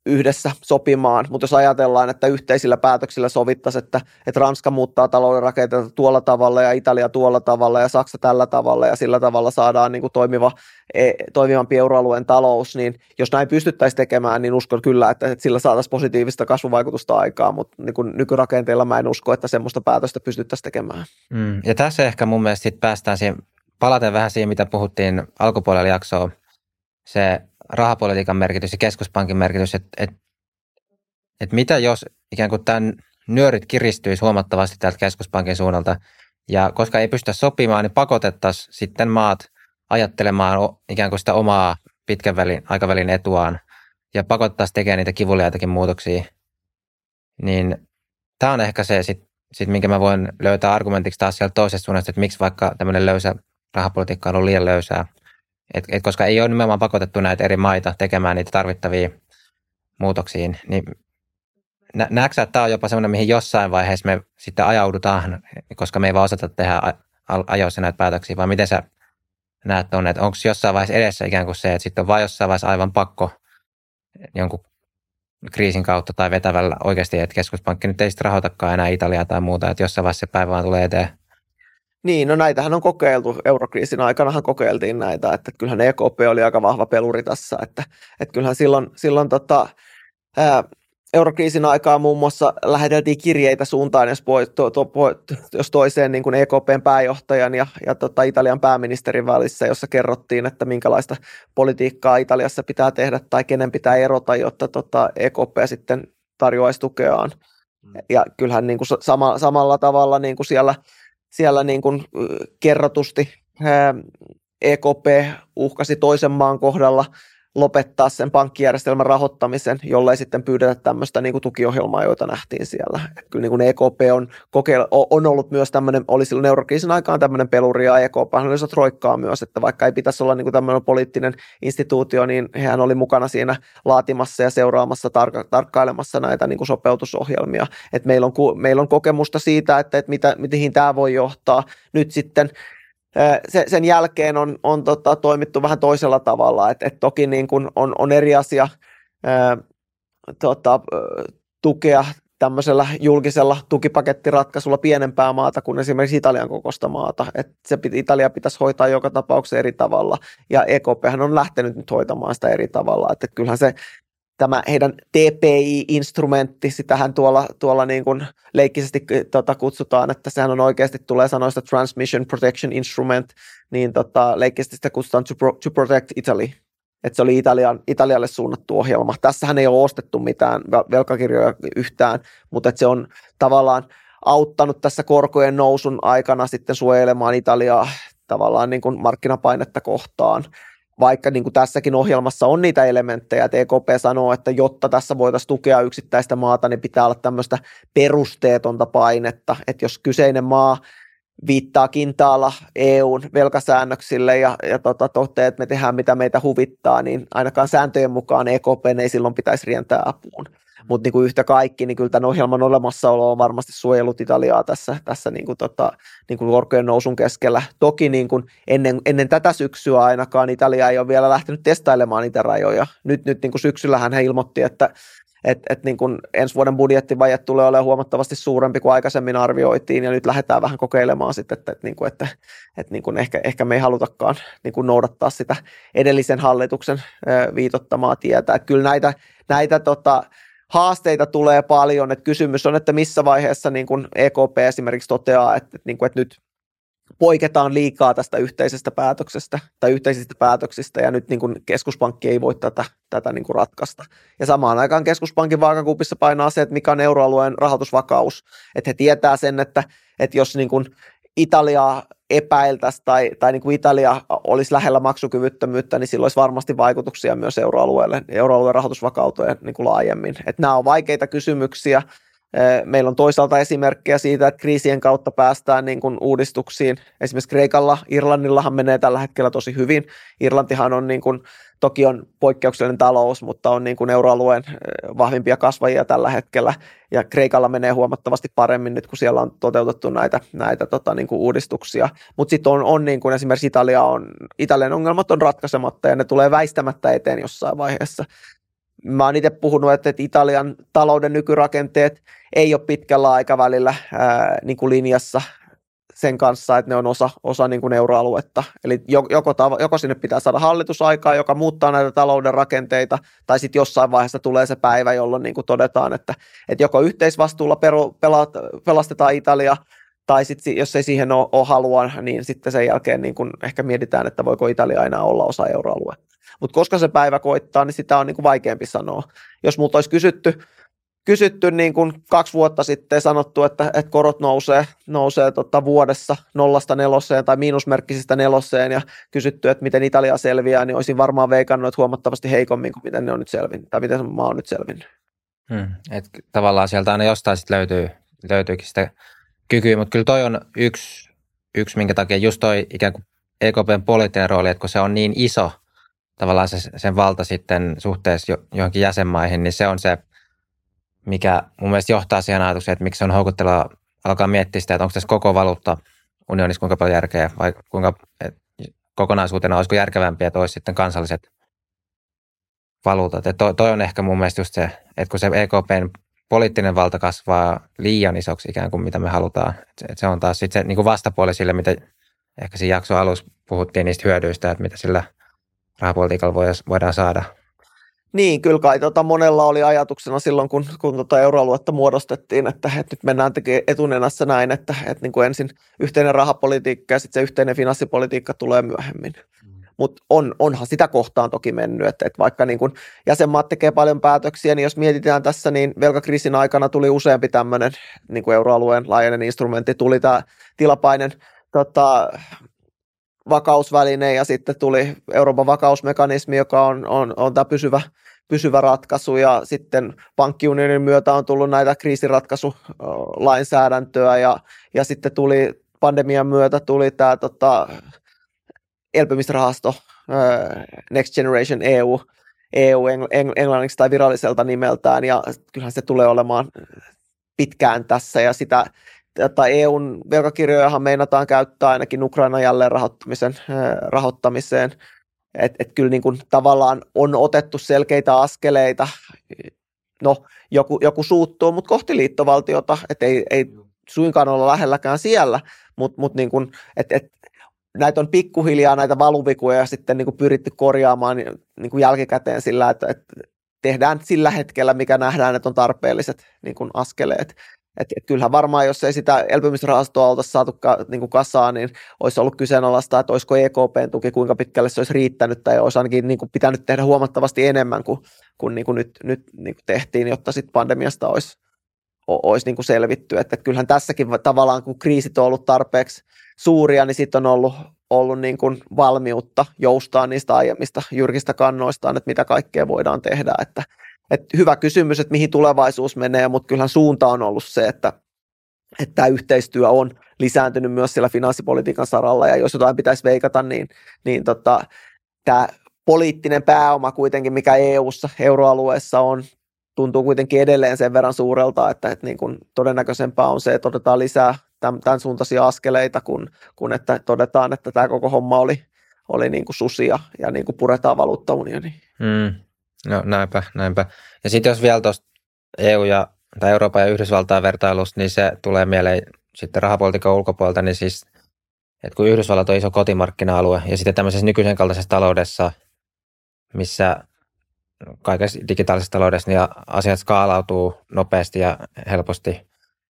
yhdessä sopimaan, mutta jos ajatellaan, että yhteisillä päätöksillä sovittaisiin, että, että Ranska muuttaa talouden rakenteita tuolla tavalla ja Italia tuolla tavalla ja Saksa tällä tavalla ja sillä tavalla saadaan niin kuin toimiva, e, toimivampi euroalueen talous, niin jos näin pystyttäisiin tekemään, niin uskon kyllä, että, sillä saataisiin positiivista kasvuvaikutusta aikaa, mutta niin kuin nykyrakenteilla mä en usko, että semmoista päätöstä pystyttäisiin tekemään. Mm, ja tässä ehkä mun mielestä sit päästään siihen, palaten vähän siihen, mitä puhuttiin alkupuolella jaksoa, se rahapolitiikan merkitys ja keskuspankin merkitys, että et, et mitä jos ikään kuin tämän nyörit kiristyisi huomattavasti täältä keskuspankin suunnalta, ja koska ei pystytä sopimaan, niin pakotettaisiin sitten maat ajattelemaan ikään kuin sitä omaa pitkän välin, aikavälin etuaan, ja pakotettaisiin tekemään niitä kivuliaitakin muutoksia, niin tämä on ehkä se, sit, sit, minkä mä voin löytää argumentiksi taas sieltä toisesta suunnasta, että miksi vaikka tämmöinen löysä rahapolitiikka on ollut liian löysää, et, et koska ei ole nimenomaan pakotettu näitä eri maita tekemään niitä tarvittavia muutoksiin, niin nä, näetkö että tämä on jopa semmoinen, mihin jossain vaiheessa me sitten ajaudutaan, koska me ei vaan osata tehdä ajoissa näitä päätöksiä, vai miten sä näet on, että onko jossain vaiheessa edessä ikään kuin se, että sitten on vain jossain vaiheessa aivan pakko jonkun kriisin kautta tai vetävällä oikeasti, että keskuspankki nyt ei sitten rahoitakaan enää Italiaa tai muuta, että jossain vaiheessa se päivä vaan tulee eteen. Niin, no näitähän on kokeiltu. Eurokriisin aikanahan kokeiltiin näitä, että kyllähän EKP oli aika vahva peluri tässä, että, että kyllähän silloin, silloin tota, ää, eurokriisin aikaa muun muassa läheteltiin kirjeitä suuntaan, jos, poi, to, to, jos toiseen niin kuin EKPn pääjohtajan ja, ja tota Italian pääministerin välissä, jossa kerrottiin, että minkälaista politiikkaa Italiassa pitää tehdä tai kenen pitää erota, jotta tota EKP sitten tarjoaisi tukeaan. Mm. Ja kyllähän niin kuin sama, samalla tavalla niin kuin siellä – siellä niin kuin kerrotusti EKP uhkasi toisen maan kohdalla lopettaa sen pankkijärjestelmän rahoittamisen, jollei sitten pyydetä tämmöistä niin kuin tukiohjelmaa, joita nähtiin siellä. Et kyllä niin kuin EKP on, kokeil- on ollut myös tämmöinen, oli silloin eurokriisin aikaan tämmöinen peluri ja EKP oli troikkaa myös, että vaikka ei pitäisi olla niin kuin tämmöinen poliittinen instituutio, niin hän oli mukana siinä laatimassa ja seuraamassa, tarka- tarkkailemassa näitä niin kuin sopeutusohjelmia. Et meillä, on, meillä on kokemusta siitä, että, että mitä, mihin tämä voi johtaa. Nyt sitten se, sen jälkeen on, on tota, toimittu vähän toisella tavalla, että et toki niin kun on, on eri asia ää, tota, tukea tämmöisellä julkisella tukipakettiratkaisulla pienempää maata kuin esimerkiksi Italian kokoista maata. Et se Italia pitäisi hoitaa joka tapauksessa eri tavalla, ja EKP on lähtenyt nyt hoitamaan sitä eri tavalla. Että kyllähän se tämä heidän TPI-instrumentti, sitähän tuolla, tuolla niin kuin leikkisesti tota, kutsutaan, että sehän on oikeasti tulee sanoista Transmission Protection Instrument, niin tota, leikkisesti sitä kutsutaan to, pro, to Protect Italy, että se oli Italian, Italialle suunnattu ohjelma. Tässähän ei ole ostettu mitään velkakirjoja yhtään, mutta se on tavallaan auttanut tässä korkojen nousun aikana sitten suojelemaan Italiaa tavallaan niin kuin markkinapainetta kohtaan vaikka niin kuin tässäkin ohjelmassa on niitä elementtejä, että EKP sanoo, että jotta tässä voitaisiin tukea yksittäistä maata, niin pitää olla tämmöistä perusteetonta painetta, että jos kyseinen maa viittaa kintaalla EUn velkasäännöksille ja, ja tota, toteaa, että me tehdään mitä meitä huvittaa, niin ainakaan sääntöjen mukaan EKP ei silloin pitäisi rientää apuun. Mutta niin yhtä kaikki, niin kyllä tämän ohjelman olemassaolo on varmasti suojellut Italiaa tässä, tässä niin kuin tota, niin kuin korkojen nousun keskellä. Toki niin kuin ennen, ennen tätä syksyä ainakaan Italia ei ole vielä lähtenyt testailemaan niitä rajoja. Nyt, nyt niin kuin syksyllähän he ilmoitti, että et, et niin kuin ensi vuoden budjettivaje tulee olemaan huomattavasti suurempi kuin aikaisemmin arvioitiin, ja nyt lähdetään vähän kokeilemaan sitten, että, että, niin kuin, että, että niin kuin ehkä, ehkä me ei halutakaan niin kuin noudattaa sitä edellisen hallituksen viitottamaa tietä. Että kyllä näitä, näitä tota, haasteita tulee paljon, että kysymys on, että missä vaiheessa niin kuin EKP esimerkiksi toteaa, että, niin kuin, että nyt poiketaan liikaa tästä yhteisestä päätöksestä tai yhteisistä päätöksistä ja nyt niin kuin keskuspankki ei voi tätä, tätä niin kuin ratkaista. Ja samaan aikaan keskuspankin vaakakupissa painaa se, että mikä on euroalueen rahoitusvakaus. Että he tietää sen, että, että jos niin kuin Italiaa epäiltäisi tai, tai niin kuin Italia olisi lähellä maksukyvyttömyyttä, niin sillä olisi varmasti vaikutuksia myös euroalueelle, euroalueen rahoitusvakauteen niin kuin laajemmin. Että nämä on vaikeita kysymyksiä. Meillä on toisaalta esimerkkejä siitä, että kriisien kautta päästään niin kuin uudistuksiin. Esimerkiksi Kreikalla, Irlannillahan menee tällä hetkellä tosi hyvin. Irlantihan on niin kuin Toki on poikkeuksellinen talous, mutta on niin kuin euroalueen vahvimpia kasvajia tällä hetkellä. Ja Kreikalla menee huomattavasti paremmin nyt, kun siellä on toteutettu näitä, näitä tota, niin kuin uudistuksia. Mutta sitten on, on niin kuin esimerkiksi Italia on, Italian ongelmat on ratkaisematta ja ne tulee väistämättä eteen jossain vaiheessa. Mä oon itse puhunut, että Italian talouden nykyrakenteet ei ole pitkällä aikavälillä ää, niin kuin linjassa sen kanssa, että ne on osa, osa niin kuin euroaluetta. Eli joko, joko sinne pitää saada hallitusaikaa, joka muuttaa näitä talouden rakenteita, tai sitten jossain vaiheessa tulee se päivä, jolloin niin kuin todetaan, että, että joko yhteisvastuulla pelastetaan Italia, tai sitten jos ei siihen ole, ole halua, niin sitten sen jälkeen niin kuin ehkä mietitään, että voiko Italia enää olla osa euroaluetta. Mutta koska se päivä koittaa, niin sitä on niin kuin vaikeampi sanoa. Jos multa olisi kysytty kysytty niin kuin kaksi vuotta sitten sanottu, että, että korot nousee, nousee tota vuodessa nollasta neloseen tai miinusmerkkisistä neloseen ja kysytty, että miten Italia selviää, niin olisin varmaan veikannut, että huomattavasti heikommin kuin miten ne on nyt selvinnyt tai miten maa on nyt selvinnyt. Hmm. Et tavallaan sieltä aina jostain sitten löytyy, löytyykin sitä kykyä, mutta kyllä toi on yksi, yksi, minkä takia just toi ikään kuin EKPn poliittinen rooli, että kun se on niin iso, tavallaan se, sen valta sitten suhteessa johonkin jäsenmaihin, niin se on se – mikä mun mielestä johtaa siihen ajatukseen, että miksi on houkuttelua alkaa miettiä sitä, että onko tässä koko valuutta unionissa kuinka paljon järkeä vai kuinka et, kokonaisuutena olisiko järkevämpiä, että olisi sitten kansalliset valuutat. Että toi, toi on ehkä mun mielestä just se, että kun se EKPn poliittinen valta kasvaa liian isoksi ikään kuin mitä me halutaan, että se on taas sitten se niin kuin vastapuoli sille, mitä ehkä siinä jakson alussa puhuttiin niistä hyödyistä, että mitä sillä rahapolitiikalla voidaan saada – niin, kyllä kai tota monella oli ajatuksena silloin, kun, kun tota euroaluetta muodostettiin, että, että nyt mennään tekemään etunenässä näin, että, että niin kuin ensin yhteinen rahapolitiikka ja sitten se yhteinen finanssipolitiikka tulee myöhemmin. Mm. Mutta on, onhan sitä kohtaan toki mennyt, että, että vaikka niin kun jäsenmaat tekee paljon päätöksiä, niin jos mietitään tässä, niin velkakriisin aikana tuli useampi tämmöinen niin kuin euroalueen laajainen instrumentti, tuli tämä tilapainen tota, vakausväline ja sitten tuli Euroopan vakausmekanismi, joka on, on, on tämä pysyvä, pysyvä ratkaisu ja sitten pankkiunionin myötä on tullut näitä kriisiratkaisulainsäädäntöä ja, ja sitten tuli pandemian myötä tuli tämä tota, elpymisrahasto Next Generation EU, EU englanniksi tai viralliselta nimeltään ja kyllähän se tulee olemaan pitkään tässä ja sitä tai EUn velkakirjojahan meinataan käyttää ainakin Ukrainan jälleen rahoittamisen, rahoittamiseen. Että et kyllä niin kuin tavallaan on otettu selkeitä askeleita. No, joku, joku suuttuu, mutta kohti liittovaltiota, että ei, ei suinkaan olla lähelläkään siellä, mutta mut niin kuin, et, et, näitä on pikkuhiljaa näitä valuvikuja sitten niin kuin pyritty korjaamaan niin kuin jälkikäteen sillä, että, että tehdään sillä hetkellä, mikä nähdään, että on tarpeelliset niin kuin askeleet. Et, et kyllähän varmaan, jos ei sitä elpymisrahastoa oltaisi saatu ka, niin kuin kasaan, niin olisi ollut kyseenalaista, että olisiko EKPn tuki, kuinka pitkälle se olisi riittänyt, tai olisi ainakin niin kuin pitänyt tehdä huomattavasti enemmän kuin, kuin, niin kuin nyt, nyt niin kuin tehtiin, jotta sitten pandemiasta olisi, olisi niin kuin selvitty. Että kyllähän tässäkin tavallaan, kun kriisit on ollut tarpeeksi suuria, niin sitten on ollut, ollut niin kuin valmiutta joustaa niistä aiemmista jyrkistä kannoistaan, että mitä kaikkea voidaan tehdä. Että, että hyvä kysymys, että mihin tulevaisuus menee, mutta kyllähän suunta on ollut se, että, että tämä yhteistyö on lisääntynyt myös siellä finanssipolitiikan saralla, ja jos jotain pitäisi veikata, niin, niin tota, tämä poliittinen pääoma kuitenkin, mikä EU-ssa, euroalueessa on, tuntuu kuitenkin edelleen sen verran suurelta, että, että niin kuin todennäköisempää on se, että otetaan lisää tämän, tämän suuntaisia askeleita, kun, kun että todetaan, että tämä koko homma oli, oli niin kuin susia ja niin kuin puretaan valuuttaunioni. Mm. No näinpä, näinpä. Ja sitten jos vielä tuosta EU ja, tai Euroopan ja Yhdysvaltain vertailusta, niin se tulee mieleen sitten rahapolitiikan ulkopuolelta, niin siis, että kun Yhdysvallat on iso kotimarkkina-alue ja sitten tämmöisessä nykyisen kaltaisessa taloudessa, missä kaikessa digitaalisessa taloudessa niin asiat skaalautuu nopeasti ja helposti,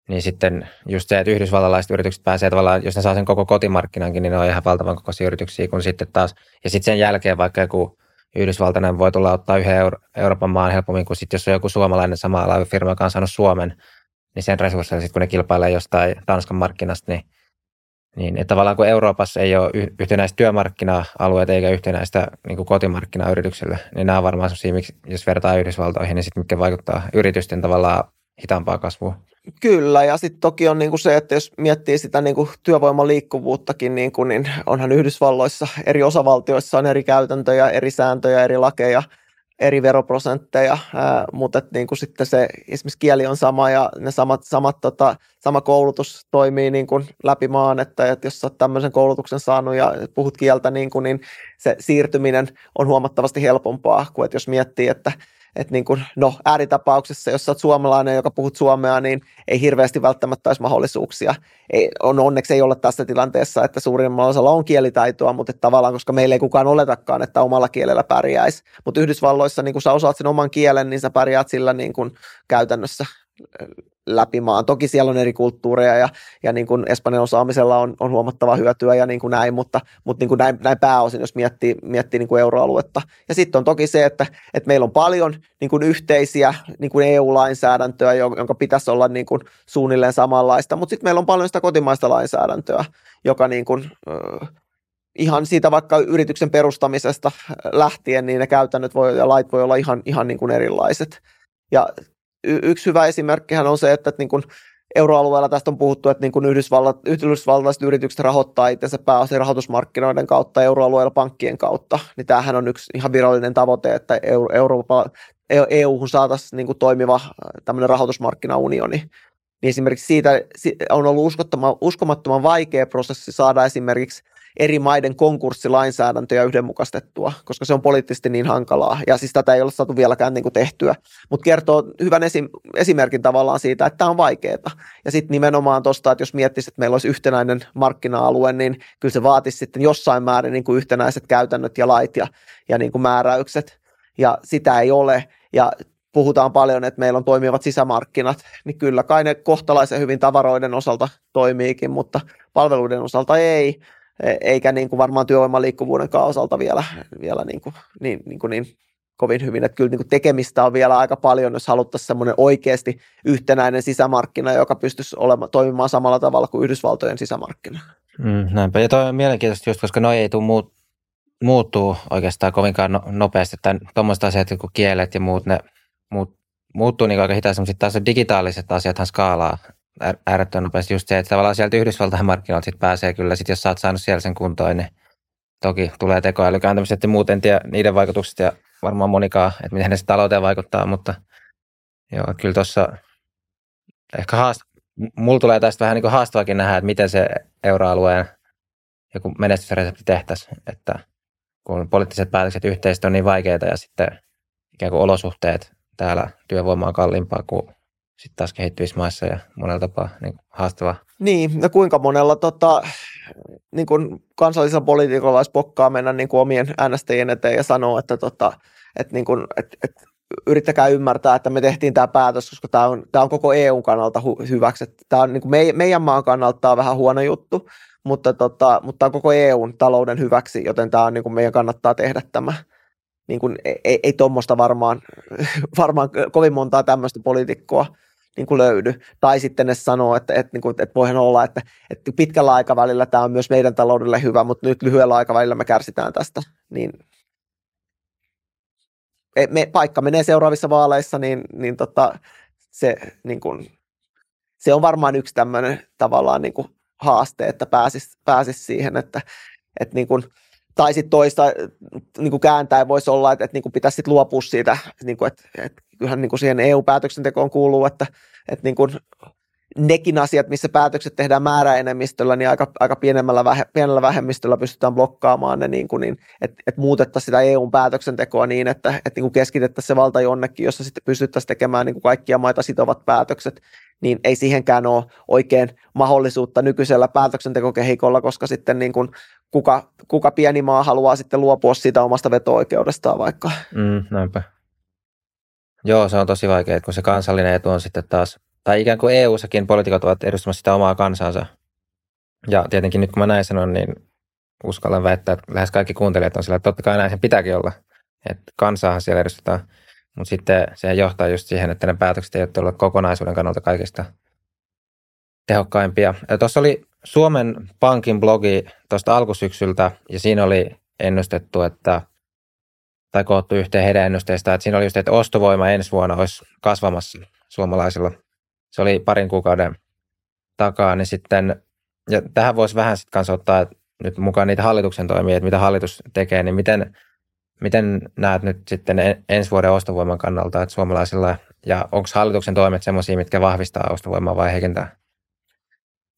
niin sitten just se, että yhdysvallalaiset yritykset pääsee tavallaan, jos ne saa sen koko kotimarkkinankin, niin ne on ihan valtavan kokoisia yrityksiä, kun sitten taas, ja sitten sen jälkeen vaikka joku Yhdysvaltainen voi tulla ottaa yhden Euro- Euroopan maan helpommin kuin sitten, jos on joku suomalainen sama firma, joka on saanut Suomen, niin sen resursseilla sitten kun ne kilpailee jostain Tanskan markkinasta, niin, niin että tavallaan kun Euroopassa ei ole yhtenäistä työmarkkina-alueita eikä yhtenäistä niin kuin kotimarkkinayrityksille, niin nämä on varmaan sellaisia, jos vertaa Yhdysvaltoihin, niin sitten mitkä vaikuttaa yritysten tavallaan hitaampaa kasvua. Kyllä, ja sitten toki on niinku se, että jos miettii sitä niinku työvoiman liikkuvuuttakin, niinku, niin onhan Yhdysvalloissa eri osavaltioissa on eri käytäntöjä, eri sääntöjä, eri lakeja, eri veroprosentteja, ää, mutta et niinku sitten se esimerkiksi kieli on sama ja ne samat, samat tota, sama koulutus toimii niinku läpi maan, että, että jos olet tämmöisen koulutuksen saanut ja puhut kieltä, niinku, niin se siirtyminen on huomattavasti helpompaa kuin että jos miettii, että että niin kuin, no ääritapauksessa, jos olet suomalainen, joka puhut suomea, niin ei hirveästi välttämättä olisi mahdollisuuksia. Ei, on, onneksi ei ole tässä tilanteessa, että suurimmalla osalla on kielitaitoa, mutta tavallaan, koska meillä ei kukaan oletakaan, että omalla kielellä pärjäisi. Mutta Yhdysvalloissa, niin kun sä osaat sen oman kielen, niin sä pärjäät sillä niin kuin käytännössä läpi maan. Toki siellä on eri kulttuureja ja, ja niin kuin Espanjan osaamisella on, on huomattava hyötyä ja niin kuin näin, mutta, mutta niin kuin näin, näin pääosin, jos miettii, miettii niin kuin euroaluetta. Ja sitten on toki se, että, että meillä on paljon niin kuin yhteisiä niin kuin EU-lainsäädäntöä, jonka pitäisi olla niin kuin suunnilleen samanlaista, mutta sitten meillä on paljon sitä kotimaista lainsäädäntöä, joka niin kuin, ihan siitä vaikka yrityksen perustamisesta lähtien, niin ne käytännöt voi, ja lait voi olla ihan, ihan niin kuin erilaiset. Ja yksi hyvä esimerkkihän on se, että, että niin kuin euroalueella tästä on puhuttu, että niin kuin Yhdysvallat, yhdysvaltalaiset yritykset rahoittaa itsensä pääosin rahoitusmarkkinoiden kautta euroalueella pankkien kautta. Niin tämähän on yksi ihan virallinen tavoite, että Euro- Eurooppa, EU-hun saataisiin niin kuin toimiva tämmöinen rahoitusmarkkinaunioni. Niin esimerkiksi siitä on ollut uskomattoman vaikea prosessi saada esimerkiksi eri maiden konkurssilainsäädäntöjä yhdenmukaistettua, koska se on poliittisesti niin hankalaa. Ja siis tätä ei ole saatu vieläkään niin kuin tehtyä. Mutta kertoo hyvän esim- esimerkin tavallaan siitä, että tämä on vaikeaa. Ja sitten nimenomaan tuosta, että jos miettisi, että meillä olisi yhtenäinen markkina-alue, niin kyllä se vaatisi sitten jossain määrin niin kuin yhtenäiset käytännöt ja lait ja, ja niin kuin määräykset. Ja sitä ei ole. Ja puhutaan paljon, että meillä on toimivat sisämarkkinat, niin kyllä kai ne kohtalaisen hyvin tavaroiden osalta toimiikin, mutta palveluiden osalta ei. E, eikä niin kuin varmaan työvoiman liikkuvuuden osalta vielä, vielä niin, kuin, niin, niin, kuin niin kovin hyvin. Että kyllä niin kuin tekemistä on vielä aika paljon, jos haluttaisiin semmoinen oikeasti yhtenäinen sisämarkkina, joka pystyisi olemaan, toimimaan samalla tavalla kuin Yhdysvaltojen sisämarkkina. Mm, näinpä. Ja toi on mielenkiintoista just, koska noi ei tule muut, muuttuu oikeastaan kovinkaan no, nopeasti. Tuommoiset asiat kuin kielet ja muut, ne muut, muuttuu niin aika hitaasti, mutta sitten taas digitaaliset asiathan skaalaa äärettömän nopeasti. Just se, että tavallaan sieltä Yhdysvaltain markkinoilta sit pääsee kyllä, sit jos sä oot saanut siellä sen kuntoon, niin toki tulee tekoälykääntämiset ja muuten tiedä niiden vaikutukset ja varmaan monikaan, että miten ne se talouteen vaikuttaa, mutta joo, kyllä tuossa ehkä haast, mulla tulee tästä vähän niin haastavakin nähdä, että miten se euroalueen joku menestysresepti tehtäisiin, että kun poliittiset päätökset yhteistyö on niin vaikeita ja sitten ikään kuin olosuhteet täällä työvoima on kalliimpaa kuin sitten taas kehittyvissä maissa ja monella tapaa niin haastavaa. Niin, no kuinka monella tota, niin kuin kansallisella poliitikolla olisi pokkaa mennä niin kuin omien äänestäjien eteen ja sanoa, että, tota, että, niin kuin, että, että yrittäkää ymmärtää, että me tehtiin tämä päätös, koska tämä on, tämä on koko EUn kannalta hu- hyväksi. Tämä on niin kuin meidän maan kannalta tämä on vähän huono juttu, mutta, tota, mutta tämä on koko EUn talouden hyväksi, joten tämä on niin kuin meidän kannattaa tehdä tämä. Niin kuin, ei, ei tuommoista varmaan, varmaan kovin montaa tämmöistä poliitikkoa niin kuin löydy. Tai sitten ne sanoo, että, että, niin kuin, että voihan olla, että, että pitkällä aikavälillä tämä on myös meidän taloudelle hyvä, mutta nyt lyhyellä aikavälillä me kärsitään tästä. Niin me, paikka menee seuraavissa vaaleissa, niin, niin tota, se, niin kuin, se on varmaan yksi tämmöinen tavallaan niin kuin haaste, että pääsisi pääsis siihen, että, että niin kuin, tai sitten toista niin kuin kääntäen voisi olla, että, että niin kuin pitäisi sit luopua siitä, niin kuin, että, että kyllähän niin kuin siihen EU-päätöksentekoon kuuluu, että, että niin kuin nekin asiat, missä päätökset tehdään määräenemmistöllä, niin aika, aika pienemmällä vähe, pienellä vähemmistöllä pystytään blokkaamaan ne, niin kuin niin, että, että muutettaisiin sitä EUn päätöksentekoa niin, että, että niin keskitettäisiin se valta jonnekin, jossa sitten pystyttäisiin tekemään niin kuin kaikkia maita sitovat päätökset, niin ei siihenkään ole oikein mahdollisuutta nykyisellä päätöksentekokehikolla, koska sitten niin kuin kuka, kuka pieni maa haluaa sitten luopua siitä omasta veto-oikeudestaan vaikka. Mm, näinpä. Joo, se on tosi vaikea, kun se kansallinen etu on sitten taas, tai ikään kuin EU-sakin poliitikot ovat edustamassa sitä omaa kansansa. Ja tietenkin nyt kun mä näin sanon, niin uskallan väittää, että lähes kaikki kuuntelijat on sillä, että totta kai näin sen pitääkin olla. Että kansaahan siellä edustetaan. Mutta sitten se johtaa just siihen, että ne päätökset eivät ole kokonaisuuden kannalta kaikista tehokkaimpia. Tuossa oli Suomen Pankin blogi tuosta alkusyksyltä, ja siinä oli ennustettu, että tai koottu yhteen heidän ennusteista, että siinä oli just, että ostovoima ensi vuonna olisi kasvamassa suomalaisilla. Se oli parin kuukauden takaa, niin sitten, ja tähän voisi vähän sitten kanssa ottaa nyt mukaan niitä hallituksen toimia, että mitä hallitus tekee, niin miten, miten näet nyt sitten ensi vuoden ostovoiman kannalta, että suomalaisilla, ja onko hallituksen toimet sellaisia, mitkä vahvistaa ostovoimaa vai heikentää?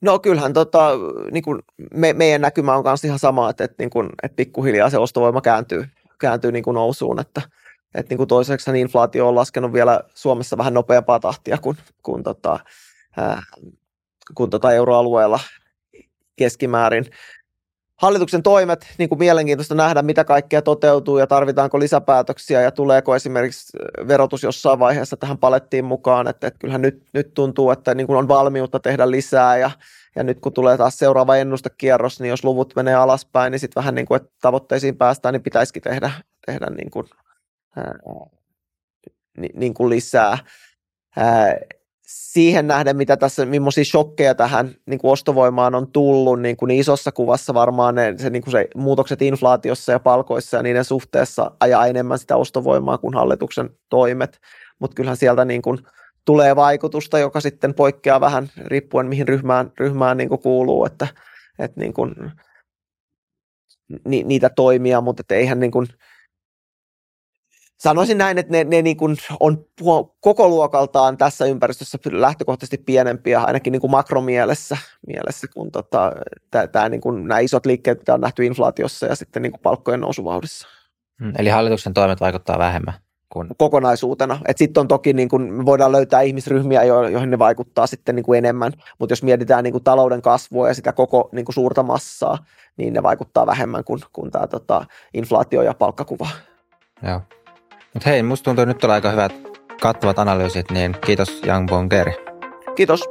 No kyllähän tota, niin kuin me, meidän näkymä on kanssa ihan sama, että, että, niin kuin, että pikkuhiljaa se ostovoima kääntyy, kääntyy niin kuin nousuun, että, että niin kuin toiseksi niin inflaatio on laskenut vielä Suomessa vähän nopeampaa tahtia kuin, kuin, tota, ää, kuin tota euroalueella keskimäärin. Hallituksen toimet, niin kuin mielenkiintoista nähdä, mitä kaikkea toteutuu ja tarvitaanko lisäpäätöksiä ja tuleeko esimerkiksi verotus jossain vaiheessa tähän palettiin mukaan, että, että kyllähän nyt, nyt tuntuu, että niin kuin on valmiutta tehdä lisää ja, ja nyt kun tulee taas seuraava ennustekierros, niin jos luvut menee alaspäin, niin sitten vähän niin kuin, että tavoitteisiin päästään, niin pitäisikin tehdä, tehdä niin kuin, ää, niin kuin lisää. Ää, siihen nähden, mitä tässä, millaisia shokkeja tähän niin kuin ostovoimaan on tullut, niin, kuin niin isossa kuvassa varmaan ne, se, niin kuin se muutokset inflaatiossa ja palkoissa ja niiden suhteessa ajaa enemmän sitä ostovoimaa kuin hallituksen toimet. Mutta kyllähän sieltä niin kuin tulee vaikutusta, joka sitten poikkeaa vähän riippuen mihin ryhmään, ryhmään niin kuin kuuluu, että, että niin kuin, ni, niitä toimia, mutta eihän niin kuin, sanoisin näin, että ne, ne niin kuin on koko luokaltaan tässä ympäristössä lähtökohtaisesti pienempiä, ainakin niin kuin makromielessä, mielessä, kun tota, tää, tää niin kuin, nämä isot liikkeet, mitä on nähty inflaatiossa ja sitten niin kuin palkkojen nousuvauhdissa. Hmm, eli hallituksen toimet vaikuttaa vähemmän? Kun... Kokonaisuutena. Sitten on toki, niin kuin, me voidaan löytää ihmisryhmiä, joihin ne vaikuttaa sitten niin kuin enemmän, mutta jos mietitään niin kuin talouden kasvua ja sitä koko niin kuin suurta massaa, niin ne vaikuttaa vähemmän kuin, kuin tämä tota, inflaatio ja palkkakuva. Joo. Mutta hei, musta tuntuu nyt olla aika hyvät kattavat analyysit, niin kiitos Young Bonger. Kiitos.